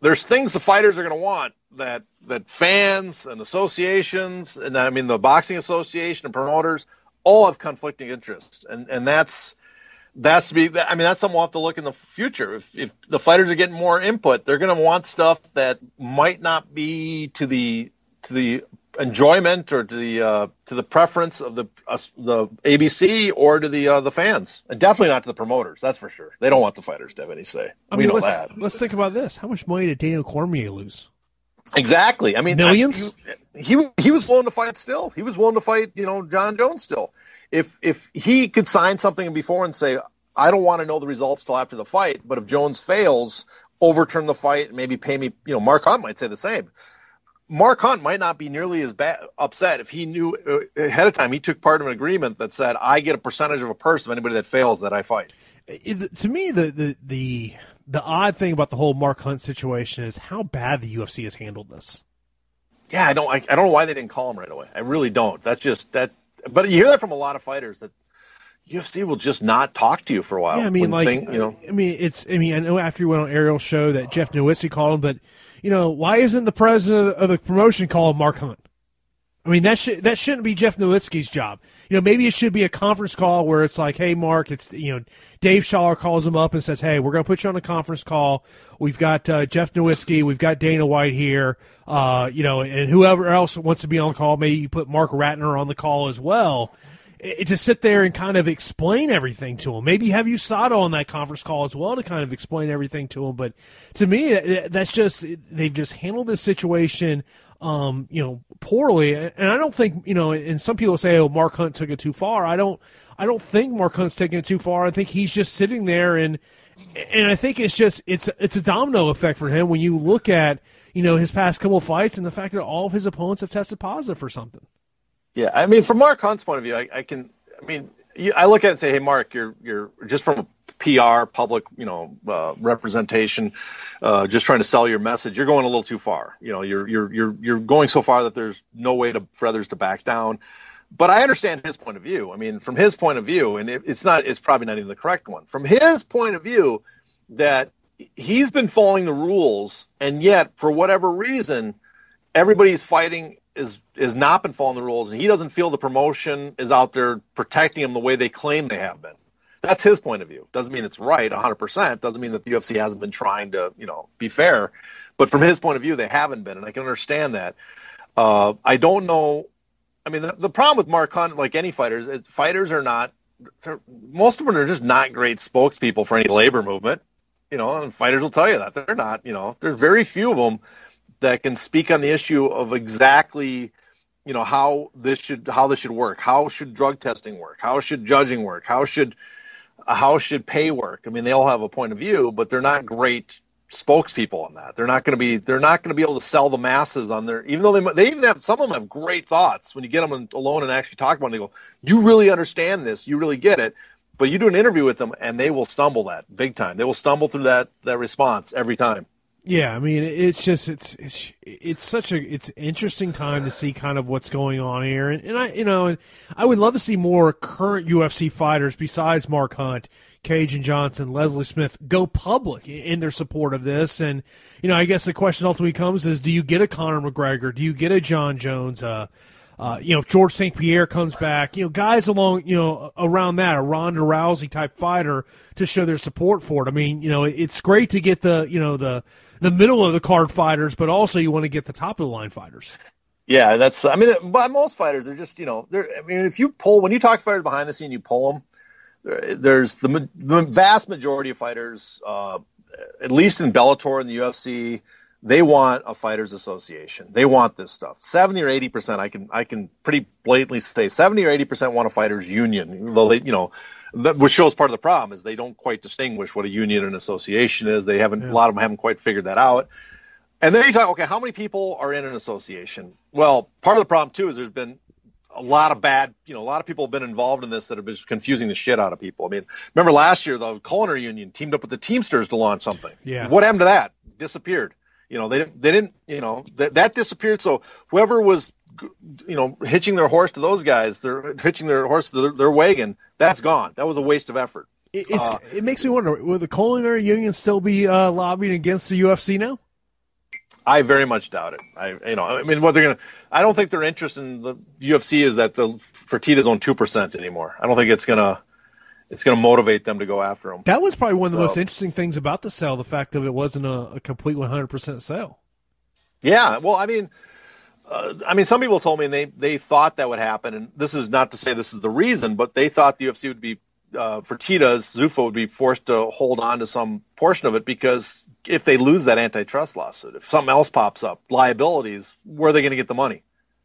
There's things the fighters are going to want that that fans and associations and I mean the boxing association and promoters all have conflicting interests, and and that's that's to be. I mean that's something we'll have to look in the future. If if the fighters are getting more input, they're going to want stuff that might not be to the to the enjoyment or to the uh, to the preference of the uh, the ABC or to the uh, the fans, and definitely not to the promoters. That's for sure. They don't want the fighters to have any say. I we mean, know let's, that let's think about this: how much money did Daniel Cormier lose? Exactly. I mean, Millions? I- he he was willing to fight still. He was willing to fight. You know, Jon Jones still. If if he could sign something before and say, I don't want to know the results till after the fight, but if Jones fails, overturn the fight, maybe pay me. You know, Mark Hunt might say the same. Mark Hunt might not be nearly as bad, upset if he knew uh, ahead of time he took part of an agreement that said I get a percentage of a purse of anybody that fails that I fight. It- to me, the, the the the odd thing about the whole Mark Hunt situation is how bad the UFC has handled this. Yeah, I don't. I, I don't know why they didn't call him right away. I really don't. That's just that. But you hear that from a lot of fighters that UFC will just not talk to you for a while. Yeah, I mean, like, thing- you know, I mean, it's, I mean, I know after he went on Ariel's show that Jeff Novitzky called him, but you know, why isn't the president of the, of the promotion calling Mark Hunt? I mean, that should that shouldn't be Jeff Novitzky's job. You know, maybe it should be a conference call where it's like, "Hey, Mark, it's you know, Dave Schaller calls him up and says, "Hey, we're going to put you on a conference call. We've got uh, Jeff Novitzky, we've got Dana White here, uh, you know, and whoever else wants to be on the call. Maybe you put Marc Ratner on the call as well." to sit there and kind of explain everything to him. Maybe have USADA on that conference call as well to kind of explain everything to him. But to me, that's just they've just handled this situation, um, you know, poorly. And I don't think you know. And some people say, "Oh, Mark Hunt took it too far." I don't. I don't think Mark Hunt's taking it too far. I think he's just sitting there and and I think it's just it's it's a domino effect for him when you look at you know his past couple fights and the fact that all of his opponents have tested positive for something. Yeah, I mean, from Mark Hunt's point of view, I, I can. I mean, I look at it and say, "Hey, Mark, you're you're just from PR, public, you know, uh, representation, uh, just trying to sell your message, you're going a little too far. You know, you're you're you're you're going so far that there's no way to, for others to back down. But I understand his point of view. I mean, from his point of view, and it, it's not, it's probably not even the correct one. From his point of view, that he's been following the rules, and yet for whatever reason, everybody's fighting is is not been following the rules, and he doesn't feel the promotion is out there protecting him the way they claim they have been. That's his point of view. Doesn't mean it's right 100%. Doesn't mean that the UFC hasn't been trying to, you know, be fair. But from his point of view, they haven't been, and I can understand that. Uh, I don't know. I mean, the, the problem with Mark Hunt, like any fighters, it, fighters are not. Most of them are just not great spokespeople for any labor movement. You know, and fighters will tell you that they're not. You know, there's very few of them that can speak on the issue of exactly you know how this should how this should work how should drug testing work how should judging work how should how should pay work? I mean they all have a point of view but they're not great spokespeople on that. They're not going to be they're not going to be able to sell the masses on their even though they they even have some of them have great thoughts. When you get them alone and actually talk about it they go you really understand this. You really get it. But you do an interview with them and they will stumble that big time. They will stumble through that that response every time yeah, I mean, it's just it's it's it's such a it's interesting time to see kind of what's going on here, and, and I you know I would love to see more current UFC fighters besides Mark Hunt, Kajan Johnson, Leslie Smith go public in their support of this, and you know I guess the question ultimately comes is do you get a Conor McGregor, do you get a Jon Jones, uh, uh, you know, if Georges St. Pierre comes back, you know, guys along, you know, around that, a Ronda Rousey type fighter to show their support for it. I mean, you know, it's great to get the, you know, the, the middle of the card fighters, but also you want to get the top of the line fighters. Yeah, that's. I mean, but most fighters they're just you know. They're. I mean, if you pull when you talk to fighters behind the scene, you pull them. There's the the vast majority of fighters, uh, at least in Bellator and the UFC, they want a fighters association. They want this stuff. Seventy or eighty percent, I can I can pretty blatantly say seventy or eighty percent want a fighters union. Though they, you know, that, which shows part of the problem is they don't quite distinguish what a union and association is. They haven't, yeah. a lot of them haven't quite figured that out. And then you talk, okay, how many people are in an association? Well, part of the problem too is there's been a lot of bad, you know, a lot of people have been involved in this that have been confusing the shit out of people. I mean, remember last year the culinary union teamed up with the Teamsters to launch something. Yeah. What happened to that? Disappeared. You know, they didn't, they didn't, you know, that, that disappeared. So whoever was you know, hitching their horse to those guys, they're hitching their horse to their, their wagon. That's gone. That was a waste of effort. It, uh, it makes me wonder: will the culinary union still be uh, lobbying against the UFC now? I very much doubt it. I, you know, I mean, what they're gonna, I don't think their interest in the UFC is that the Fertittas own two percent anymore. I don't think it's gonna, it's gonna motivate them to go after them. That was probably one so, of the most interesting things about the sale: the fact that it wasn't a, a complete one hundred percent sale. Yeah, well, I mean, uh, I mean, some people told me they they thought that would happen, and this is not to say this is the reason, but they thought the UFC would be uh, Fertittas, Zuffa would be forced to hold on to some portion of it because if they lose that antitrust lawsuit, if something else pops up, liabilities, where are they going to get the money?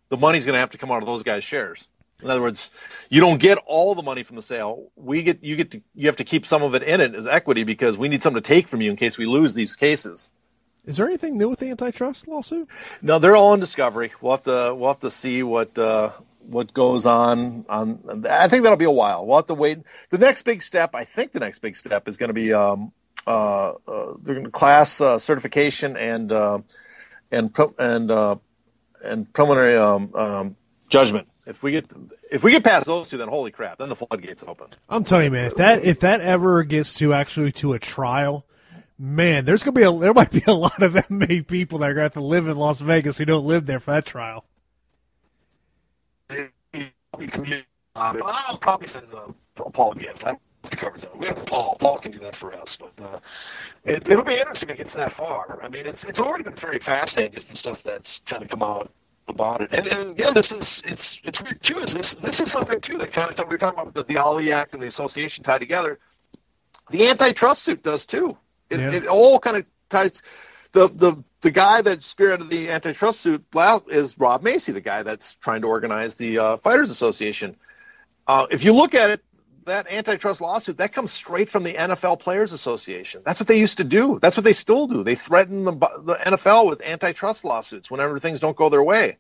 The money's going to have to come out of those guys' shares. In other words, you don't get all the money from the sale. We get you get to you have to keep some of it in it as equity because we need something to take from you in case we lose these cases. Is there anything new with the antitrust lawsuit? No, they're all in discovery. We'll have to we'll have to see what uh, what goes on. On I think that'll be a while. We'll have to wait. The next big step, I think, the next big step is going to be um, uh, uh, class uh, certification and uh, and and uh, and preliminary um, um, judgment. If we get if we get past those two, then holy crap, then the floodgates open. I'm telling you, man, if that if that ever gets to actually to a trial man, there's gonna be a there might be a lot of (laughs) MMA people that are gonna have to live in Las Vegas who don't live there for that trial. I'll probably send uh, Paul again. I to cover that. We have Paul. Paul can do that for us, but uh, it, it'll be interesting if it gets that far. I mean, it's it's already been very fascinating just the stuff that's kind of come out about it. And, and yeah, this is it's it's weird too. Is this this is something too that kind of we were talking about the Ali Act and the association tied together. The antitrust suit does too. It, yeah. it all kind of ties. The, the the guy that spearheaded the antitrust suit is Rob Maysey, the guy that's trying to organize the uh, Fighters Association. Uh, if you look at it, that antitrust lawsuit that comes straight from the NFL Players Association. That's what they used to do. That's what they still do. They threaten the, the NFL with antitrust lawsuits whenever things don't go their way.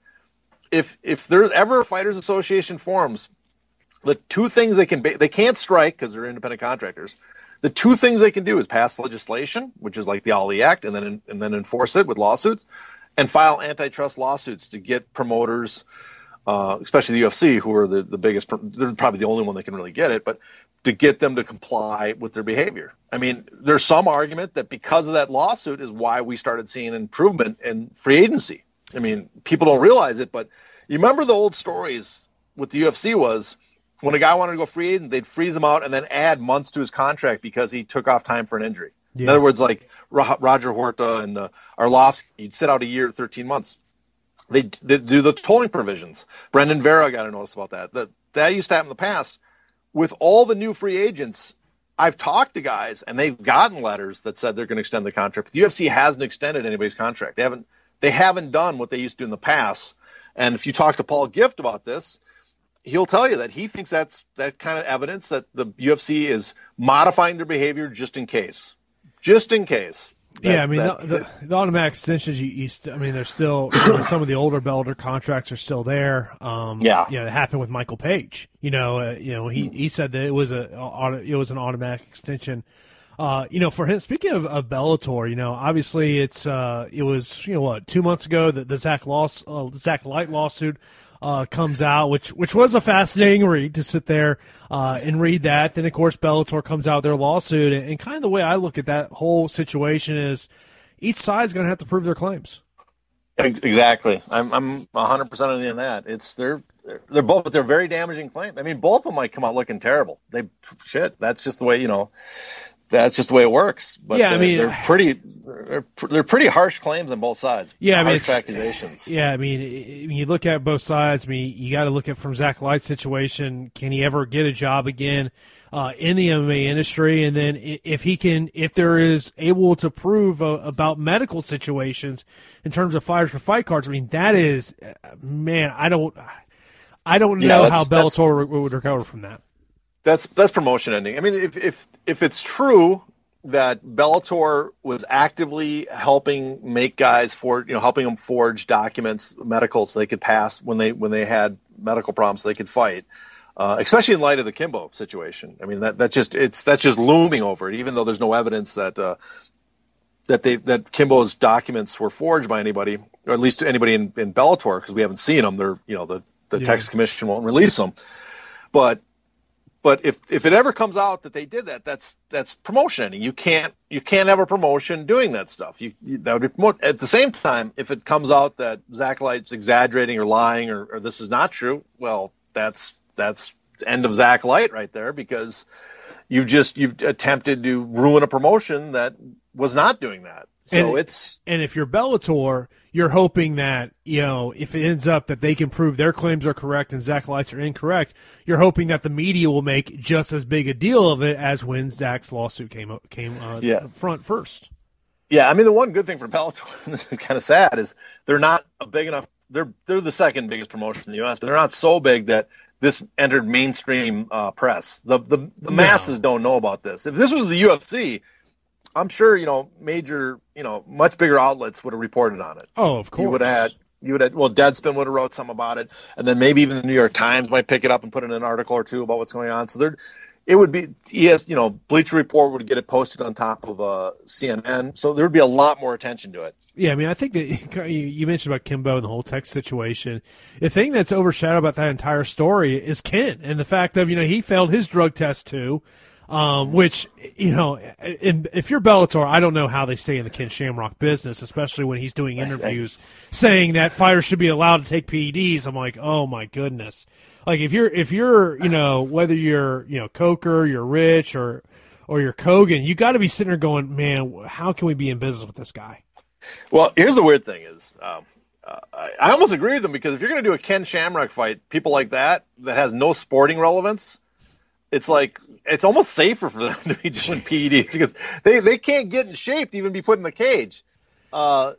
If if there's ever a Fighters Association forms, the two things they can they can't strike because they're independent contractors the two things they can do is pass legislation, which is like the Ali Act, and then and then enforce it with lawsuits, and file antitrust lawsuits to get promoters, uh, especially the UFC, who are the, the biggest, they're probably the only one that can really get it, but to get them to comply with their behavior. I mean, there's some argument that because of that lawsuit is why we started seeing improvement in free agency. I mean, people don't realize it, but you remember the old stories with the UFC was when a guy wanted to go free agent, they'd freeze him out and then add months to his contract because he took off time for an injury. Yeah. In other words, like Roger Huerta and uh, Arlovsky, you'd sit out a year, 13 months. They, they do the tolling provisions. Brandon Vera got a notice about that. That that used to happen in the past. With all the new free agents, I've talked to guys and they've gotten letters that said they're going to extend the contract. But the UFC hasn't extended anybody's contract. They haven't they haven't done what they used to do in the past. And if you talk to Paul Gift about this, he'll tell you that he thinks that's that kind of evidence that the UFC is modifying their behavior just in case, just in case. That, yeah, I mean that, the, the, the, automatic extensions. You, you st- I mean, there's still you know, some of the older Bellator contracts are still there. Um, yeah, you know, it happened with Michael Page. You know, uh, you know, he, he said that it was a it was an automatic extension. Uh, you know, for him, speaking of, of Bellator, you know, obviously it's uh, it was you know what two months ago that the Zach loss uh, Zach Light lawsuit uh, comes out, which which was a fascinating read to sit there uh, and read that. Then of course Bellator comes out their lawsuit, and, and kind of the way I look at that whole situation is each side's going to have to prove their claims. Exactly, I'm I'm 100 percent in that. It's they're they're both, but they're very damaging claims. I mean, both of them might come out looking terrible. They shit. That's just the way you know that's just the way it works. But yeah, I mean, they're pretty, they're, they're pretty harsh claims on both sides. Yeah, I mean, accusations. Yeah, I mean, when you look at both sides, I mean, you got to look at from Zach Light's situation. Can he ever get a job again uh, in the MMA industry? And then if he can, if there is able to prove uh, about medical situations in terms of fighters for fight cards, I mean, that is, man, I don't, I don't know yeah, how Bellator would recover from that that's that's promotion ending. I mean, if if if it's true that Bellator was actively helping make guys for you know helping them forge documents, medical, so they could pass when they when they had medical problems, so they could fight. Uh, especially in light of the Kimbo situation. I mean, that that just it's that's just looming over it, even though there's no evidence that uh, that they that Kimbo's documents were forged by anybody, or at least anybody in, in Bellator, because we haven't seen them. They're you know the the yeah. Texas Commission won't release them, but but if if it ever comes out that they did that, that's that's promotion. You can't you can't have a promotion doing that stuff. You, you that would be promote. At the same time, if it comes out that Zach Light's exaggerating or lying or, or this is not true, well, that's that's end of Zach Light right there because you've just you've attempted to ruin a promotion that was not doing that. So and, it's and if you're Bellator, you're hoping that you know if it ends up that they can prove their claims are correct and Zach Lights are incorrect, you're hoping that the media will make just as big a deal of it as when Zach's lawsuit came up, came uh, yeah. front first. Yeah, I mean the one good thing for Bellator, (laughs) this is kind of sad, is they're not a big enough. They're they're the second biggest promotion in the U.S., but they're not so big that this entered mainstream uh, press. The the, the masses don't know about this. If this was the UFC I'm sure you know major, you know, much bigger outlets would have reported on it. Oh, of course. You would have had, you would have, well, Deadspin would have wrote some about it, and then maybe even the New York Times might pick it up and put in an article or two about what's going on. So there, it would be, yes, you know, Bleacher Report would get it posted on top of uh, CNN, so there would be a lot more attention to it. Yeah, I mean, I think that (laughs) you mentioned about Kimbo and the whole text situation. The thing that's overshadowed about that entire story is Ken and the fact of you know he failed his drug test too um, which you know, in, if you're Bellator, I don't know how they stay in the Ken Shamrock business, especially when he's doing interviews saying that fighters should be allowed to take PEDs. I'm like, oh my goodness! Like if you're if you're you know whether you're you know Coker, you're Rich, or or you're Kogan, you got to be sitting there going, man, how can we be in business with this guy? Well, here's the weird thing is. Um, uh, I almost agree with them because if you're going to do a Ken Shamrock fight, people like that that has no sporting relevance, it's like it's almost safer for them (laughs) to be doing (laughs) PEDs because they, they can't get in shape to even be put in the cage. Uh,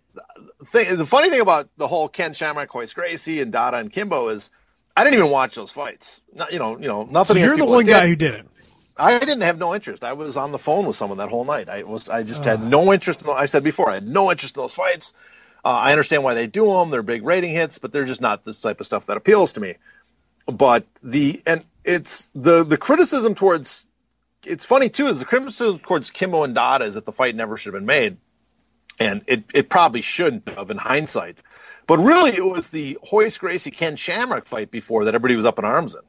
the funny thing about the whole Ken Shamrock, Royce Gracie, and Dada and Kimbo is I didn't even watch those fights. Not, you know, you know, nothing. So you're the one guy who didn't. I didn't have no interest. I was on the phone with someone that whole night. I was, I just uh. had no interest. In, I said before, I had no interest in those fights. Uh, I understand why they do them. They're big rating hits, but they're just not this type of stuff that appeals to me. But the and it's the the criticism towards it's funny too is the criticism towards Kimbo and Dada is that the fight never should have been made, and it it probably shouldn't have in hindsight. But really, it was the Royce Gracie Ken Shamrock fight before that everybody was up in arms in.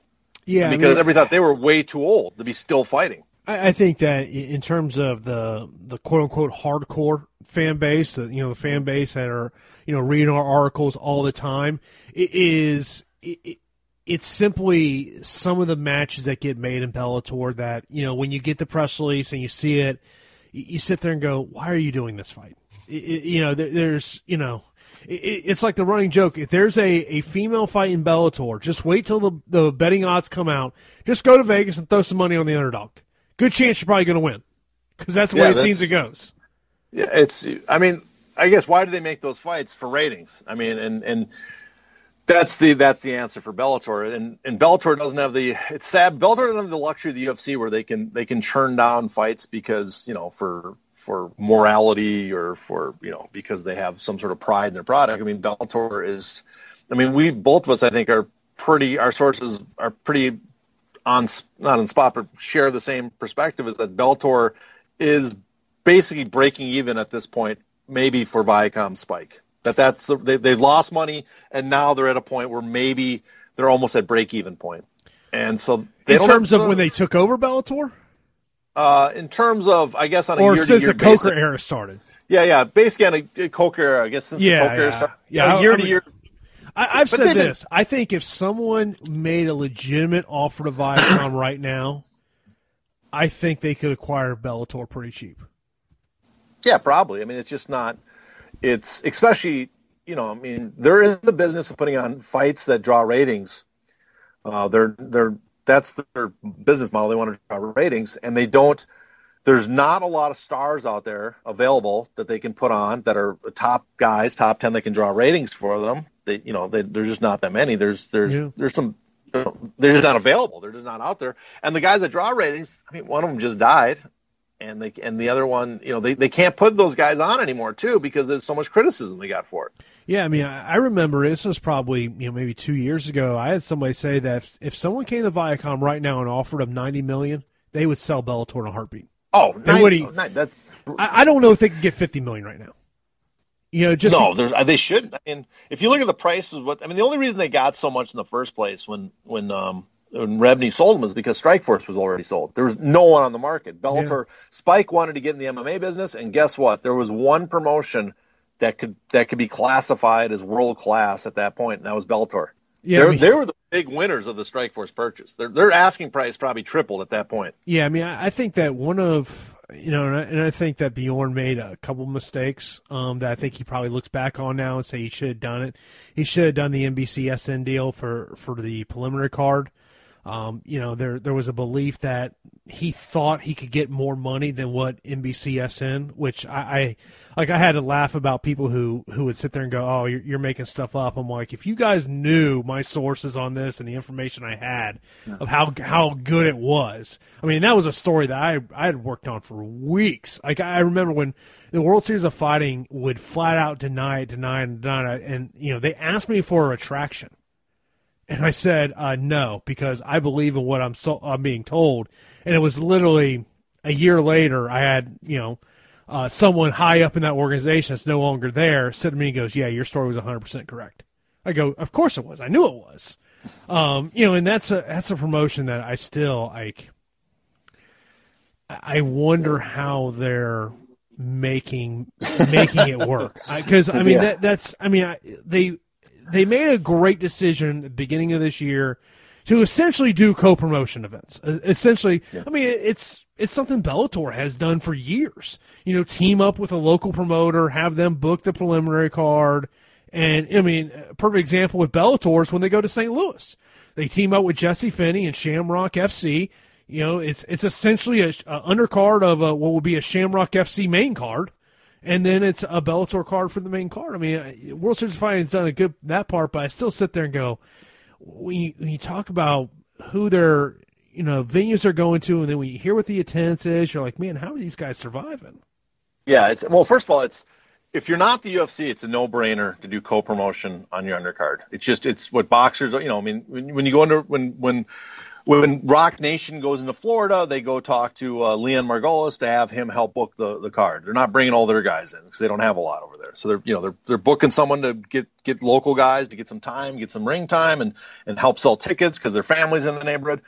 Yeah, because I mean, everybody thought they were way too old to be still fighting. I, I think that in terms of the the quote unquote hardcore fan base, the, you know, the fan base that are you know reading our articles all the time, it is it, it's simply some of the matches that get made in Bellator that you know when you get the press release and you see it, you sit there and go, "Why are you doing this fight?" It, it, you know, there, there's you know, it, it's like the running joke. If there's a, a female fight in Bellator, just wait till the the betting odds come out. Just go to Vegas and throw some money on the underdog. Good chance you're probably going to win because that's the yeah, way it seems it goes. Yeah, it's. I mean, I guess why do they make those fights for ratings? I mean, and and that's the that's the answer for Bellator, and and Bellator doesn't have the it's sad. Bellator doesn't have the luxury of the UFC where they can they can churn down fights because you know for for morality or for you know because they have some sort of pride in their product. I mean, Bellator is, I mean, we both of us I think are pretty our sources are pretty on not on spot but share the same perspective is that Bellator is basically breaking even at this point, maybe for Viacom Spike that that's they they lost money and now they're at a point where maybe they're almost at break even point. And so in terms of when they took over Bellator, uh, in terms of I guess on a or year since to year the Coker era started. Yeah, yeah, basically on a, a Coker era, I guess since yeah, the Coker yeah. era started. Yeah, year I to year. I, have said this. I think if someone made a legitimate offer to Viacom right now, I think they could acquire Bellator pretty cheap. Yeah, probably. I mean, it's just not it's especially you know I mean they're in the business of putting on fights that draw ratings. Uh, they're they're that's their business model. They want to draw ratings, and they don't. There's not a lot of stars out there available that they can put on that are top guys, top ten that can draw ratings for them. They, you know, they, there's just not that many. There's there's Yeah. there's some they're just not available. They're just not out there. And the guys that draw ratings, I mean, one of them just died, and they and the other one, you know, they, they can't put those guys on anymore too because there's so much criticism they got for it. Yeah, I mean, I remember this was probably you know maybe two years ago. I had somebody say that if, if someone came to Viacom right now and offered them ninety million, they would sell Bellator in a heartbeat. Oh, nine, what do you- that's I, I don't know if they could get fifty million right now. You know, just no. There's, they shouldn't. I mean, if you look at the prices, what I mean, the only reason they got so much in the first place when when um, when Rebney sold them was because Strikeforce was already sold. There was no one on the market. Bellator, Spike wanted to get in the MMA business, and guess what? There was one promotion that could that could be classified as world class at that point, and that was Bellator. Yeah, They're- I mean- they were the big winners of the Strikeforce purchase. Their their asking price probably tripled at that point. Yeah, I mean, I I think that one of you know, and I, and I think that Bjorn made a couple mistakes um, that I think he probably looks back on now and say he should have done it. He should have done the NBCSN deal for for the preliminary card. Um, you know, there there was a belief that he thought he could get more money than what NBCSN, which I, I like. I had to laugh about people who who would sit there and go, "Oh, you're, you're making stuff up." I'm like, if you guys knew my sources on this and the information I had of how how good it was, I mean, that was a story that I I had worked on for weeks. Like I remember when the World Series of Fighting would flat out deny it, deny it, and deny it, and you know they asked me for a retraction. And I said uh, no because I believe in what I'm so I'm being told. And it was literally a year later. I had you know uh, someone high up in that organization that's no longer there said to me and goes, "Yeah, your story was 100 percent correct." I go, "Of course it was. I knew it was." Um, you know, and that's a that's a promotion that I still like. I wonder how they're making making it work because I mean Yeah. that that's I mean I, they they made a great decision at the beginning of this year to essentially do co-promotion events. Essentially, I mean it's it's something Bellator has done for years. You know, team up with a local promoter, have them book the preliminary card, and I mean, a perfect example with Bellator is when they go to St. Louis. They team up with Jesse Finney and Shamrock FC. You know, it's it's essentially a, a undercard of a, what will be a Shamrock FC main card, and then it's a Bellator card for the main card. I mean, World Series Fighting has done a good that part, but I still sit there and go, when you, when you talk about who their you know venues are going to, and then when you hear what the attendance is, you're like, man, how are these guys surviving? Yeah, it's well. First of all, it's if you're not the UFC, it's a no-brainer to do co-promotion on your undercard. It's just it's what boxers. You know, I mean, when, when you go under when when when Roc Nation goes into Florida, they go talk to uh, Leon Margules to have him help book the, the card. They're not bringing all their guys in because they don't have a lot over there. So they're you know they're they're booking someone to get get local guys to get some time, get some ring time, and and help sell tickets because their families in the neighborhood.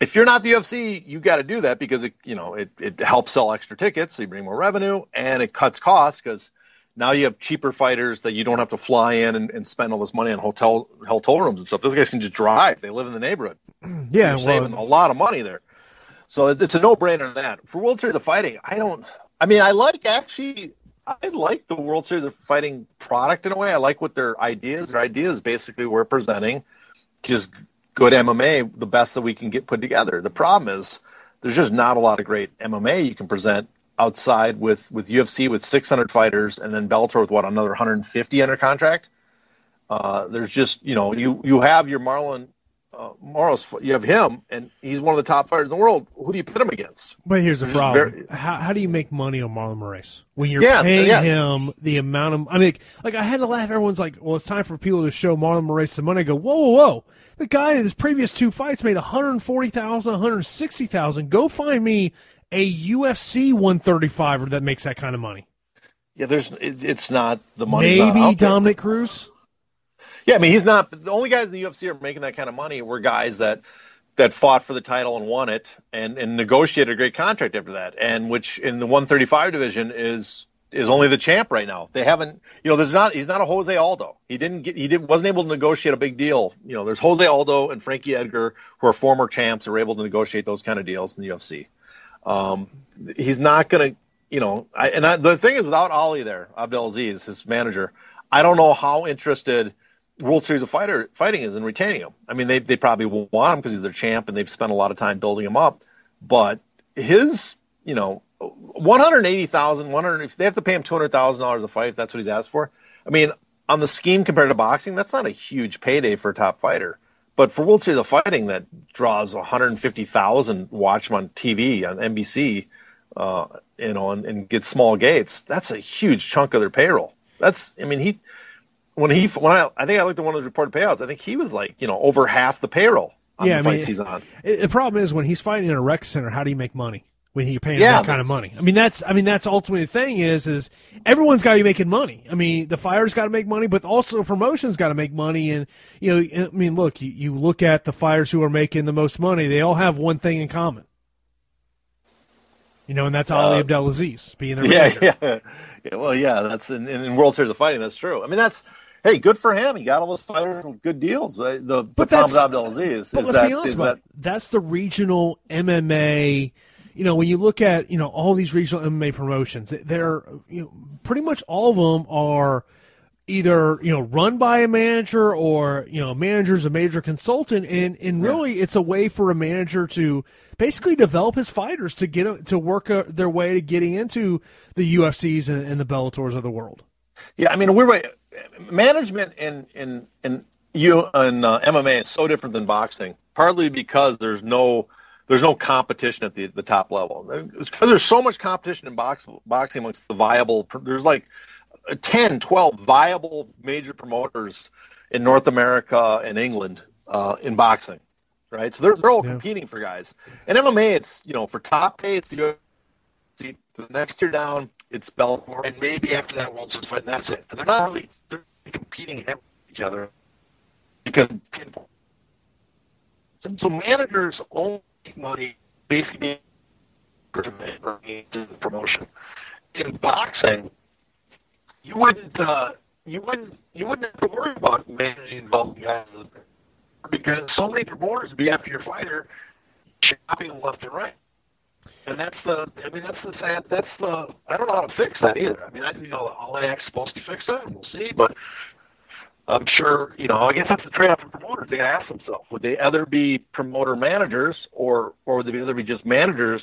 If you're not the UFC, you got to do that because it you know it it helps sell extra tickets, so you bring more revenue, and it cuts costs because now you have cheaper fighters that you don't have to fly in and, and spend all this money on hotel hotel rooms and stuff. Those guys can just drive. They live in the neighborhood. (clears throat) Yeah, so you're well, saving a lot of money there. So it's a no brainer that for World Series of Fighting. I don't. I mean, I like actually. I like the World Series of Fighting product in a way. I like what their ideas. Their ideas basically we're presenting just good MMA, the best that we can get put together. The problem is there's just not a lot of great MMA you can present outside with with UFC with 600 fighters and then Bellator with what another 150 under contract. Uh, there's just you know you you have your Marlon uh, you have him, and he's one of the top fighters in the world. Who do you pit him against? But here's the problem: very- how, how do you make money on Marlon Moraes when you're Yeah, paying yeah. him the amount of? I mean, like I had to laugh. Everyone's like, "Well, it's time for people to show Marlon Moraes some money." I go, "Whoa, whoa, whoa!" The guy in his previous two fights made 140,000, 160,000. Go find me a UFC 135er that makes that kind of money. Yeah, there's it, it's not the money. Maybe there. Dominick Cruz. Yeah, I mean he's not the only guys in the UFC are making that kind of money were guys that that fought for the title and won it and and negotiated a great contract after that, and which in the 135 division is is only the champ right now. They haven't, you know, there's not he's not a Jose Aldo. He didn't get he didn't wasn't able to negotiate a big deal. You know, there's Jose Aldo and Frankie Edgar who are former champs who are able to negotiate those kind of deals in the UFC. Um, he's not going to, you know, I, and I, the thing is, without Ali there, Abdelaziz, his manager, I don't know how interested World Series of Fighter fighting is in retaining him. I mean, they they probably want him because he's their champ, and they've spent a lot of time building him up. But his, you know, one hundred eighty thousand, one hundred. If they have to pay him two hundred thousand dollars a fight, if that's what he's asked for, I mean, on the scheme compared to boxing, that's not a huge payday for a top fighter. But for World Series of the Fighting, that draws 150,000 watch him on TV on NBC, uh, you know, and, and gets small gates. That's a huge chunk of their payroll. That's, I mean, he when he when I I think I looked at one of those reported payouts. I think he was like you know over half the payroll on Yeah, the I mean, fights he's on. It- The problem is when he's fighting in a rec center, how do you make money when you're paying Yeah, that kind of money? I mean, that's I mean that's ultimately the thing is is everyone's got to be making money. I mean, the fighters got to make money, but also promotions got to make money. And you know, I mean, look, you, you look at the fighters who are making the most money; they all have one thing in common. You know, and that's Ali Abdelaziz being their Uh, Yeah, manager. (laughs) yeah, yeah. Well, yeah, that's in, in, World Series of Fighting. That's true. I mean, that's hey, good for him. He got all those fighters good deals. Right? The But the problem that's- Abdelaziz But is let's that be honest about that. That's the regional MMA. You know, when you look at you know all these regional MMA promotions, they're you know pretty much all of them are either you know run by a manager or you know a manager's a major consultant, and and really it's a way for a manager to basically develop his fighters to get to work uh, their way to getting into the UFCs and, and the Bellators of the world. Yeah, I mean, we're right. Management in in in you in uh, MMA is so different than boxing. Partly because there's no there's no competition at the the top level. It's because there's so much competition in box, boxing amongst the viable. There's like 10, 12 viable major promoters in North America and England uh, in boxing, right? So they're they're all Yeah. competing for guys. And MMA, it's you know for top pay, it's the UFC. The next year down, it's Bellator. and maybe after that World Series fight, and that's it. And they're not really they're competing against each other because so, managers only make money basically the promotion. In boxing, you wouldn't uh, you wouldn't you wouldn't have to worry about managing involved guys because so many promoters would be after your fighter shopping them left and right. And that's the, I mean, that's the sad, that's the, I don't know how to fix that either. I mean, I, you know, Ali Act supposed to fix that, we'll see, but I'm sure, you know, I guess that's the trade-off for promoters. They gotta ask themselves, would they either be promoter managers or, or would they either be just managers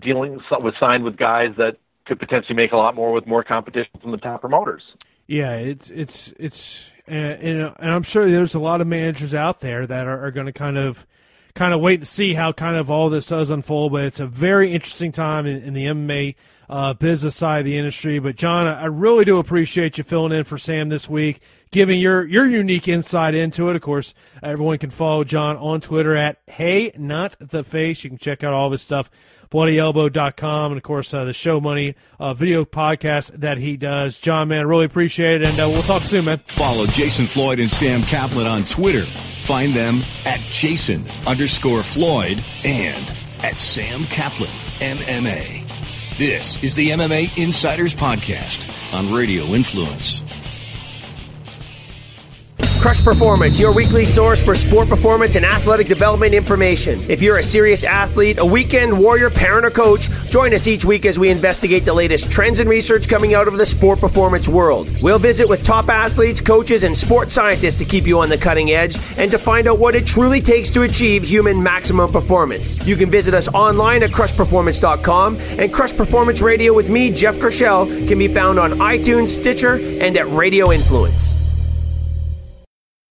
dealing with signed with guys that could potentially make a lot more with more competition from the top promoters? Yeah, it's it's it's and, and and I'm sure there's a lot of managers out there that are, are going to kind of kind of wait to see how kind of all this does unfold. But it's a very interesting time in, in the MMA uh, business side of the industry. But John, I really do appreciate you filling in for Sam this week, giving your your unique insight into it. Of course, everyone can follow John on Twitter at Hey Not the Face. You can check out all of his stuff bloodyelbow.com and of course uh, the show money uh, video podcast that he does john man really appreciate it and uh, we'll talk soon man follow jason floyd and sam caplan on twitter find them at jason underscore floyd and at sam caplan mma this is the mma insiders podcast on radio influence Crush Performance, your weekly source for sport performance and athletic development information. If you're a serious athlete, a weekend warrior, parent, or coach, join us each week as we investigate the latest trends and research coming out of the sport performance world. We'll visit with top athletes, coaches, and sports scientists to keep you on the cutting edge and to find out what it truly takes to achieve human maximum performance. You can visit us online at crushperformance.com, and Crush Performance Radio with me, Jeff Kershell, can be found on iTunes, Stitcher, and at Radio Influence.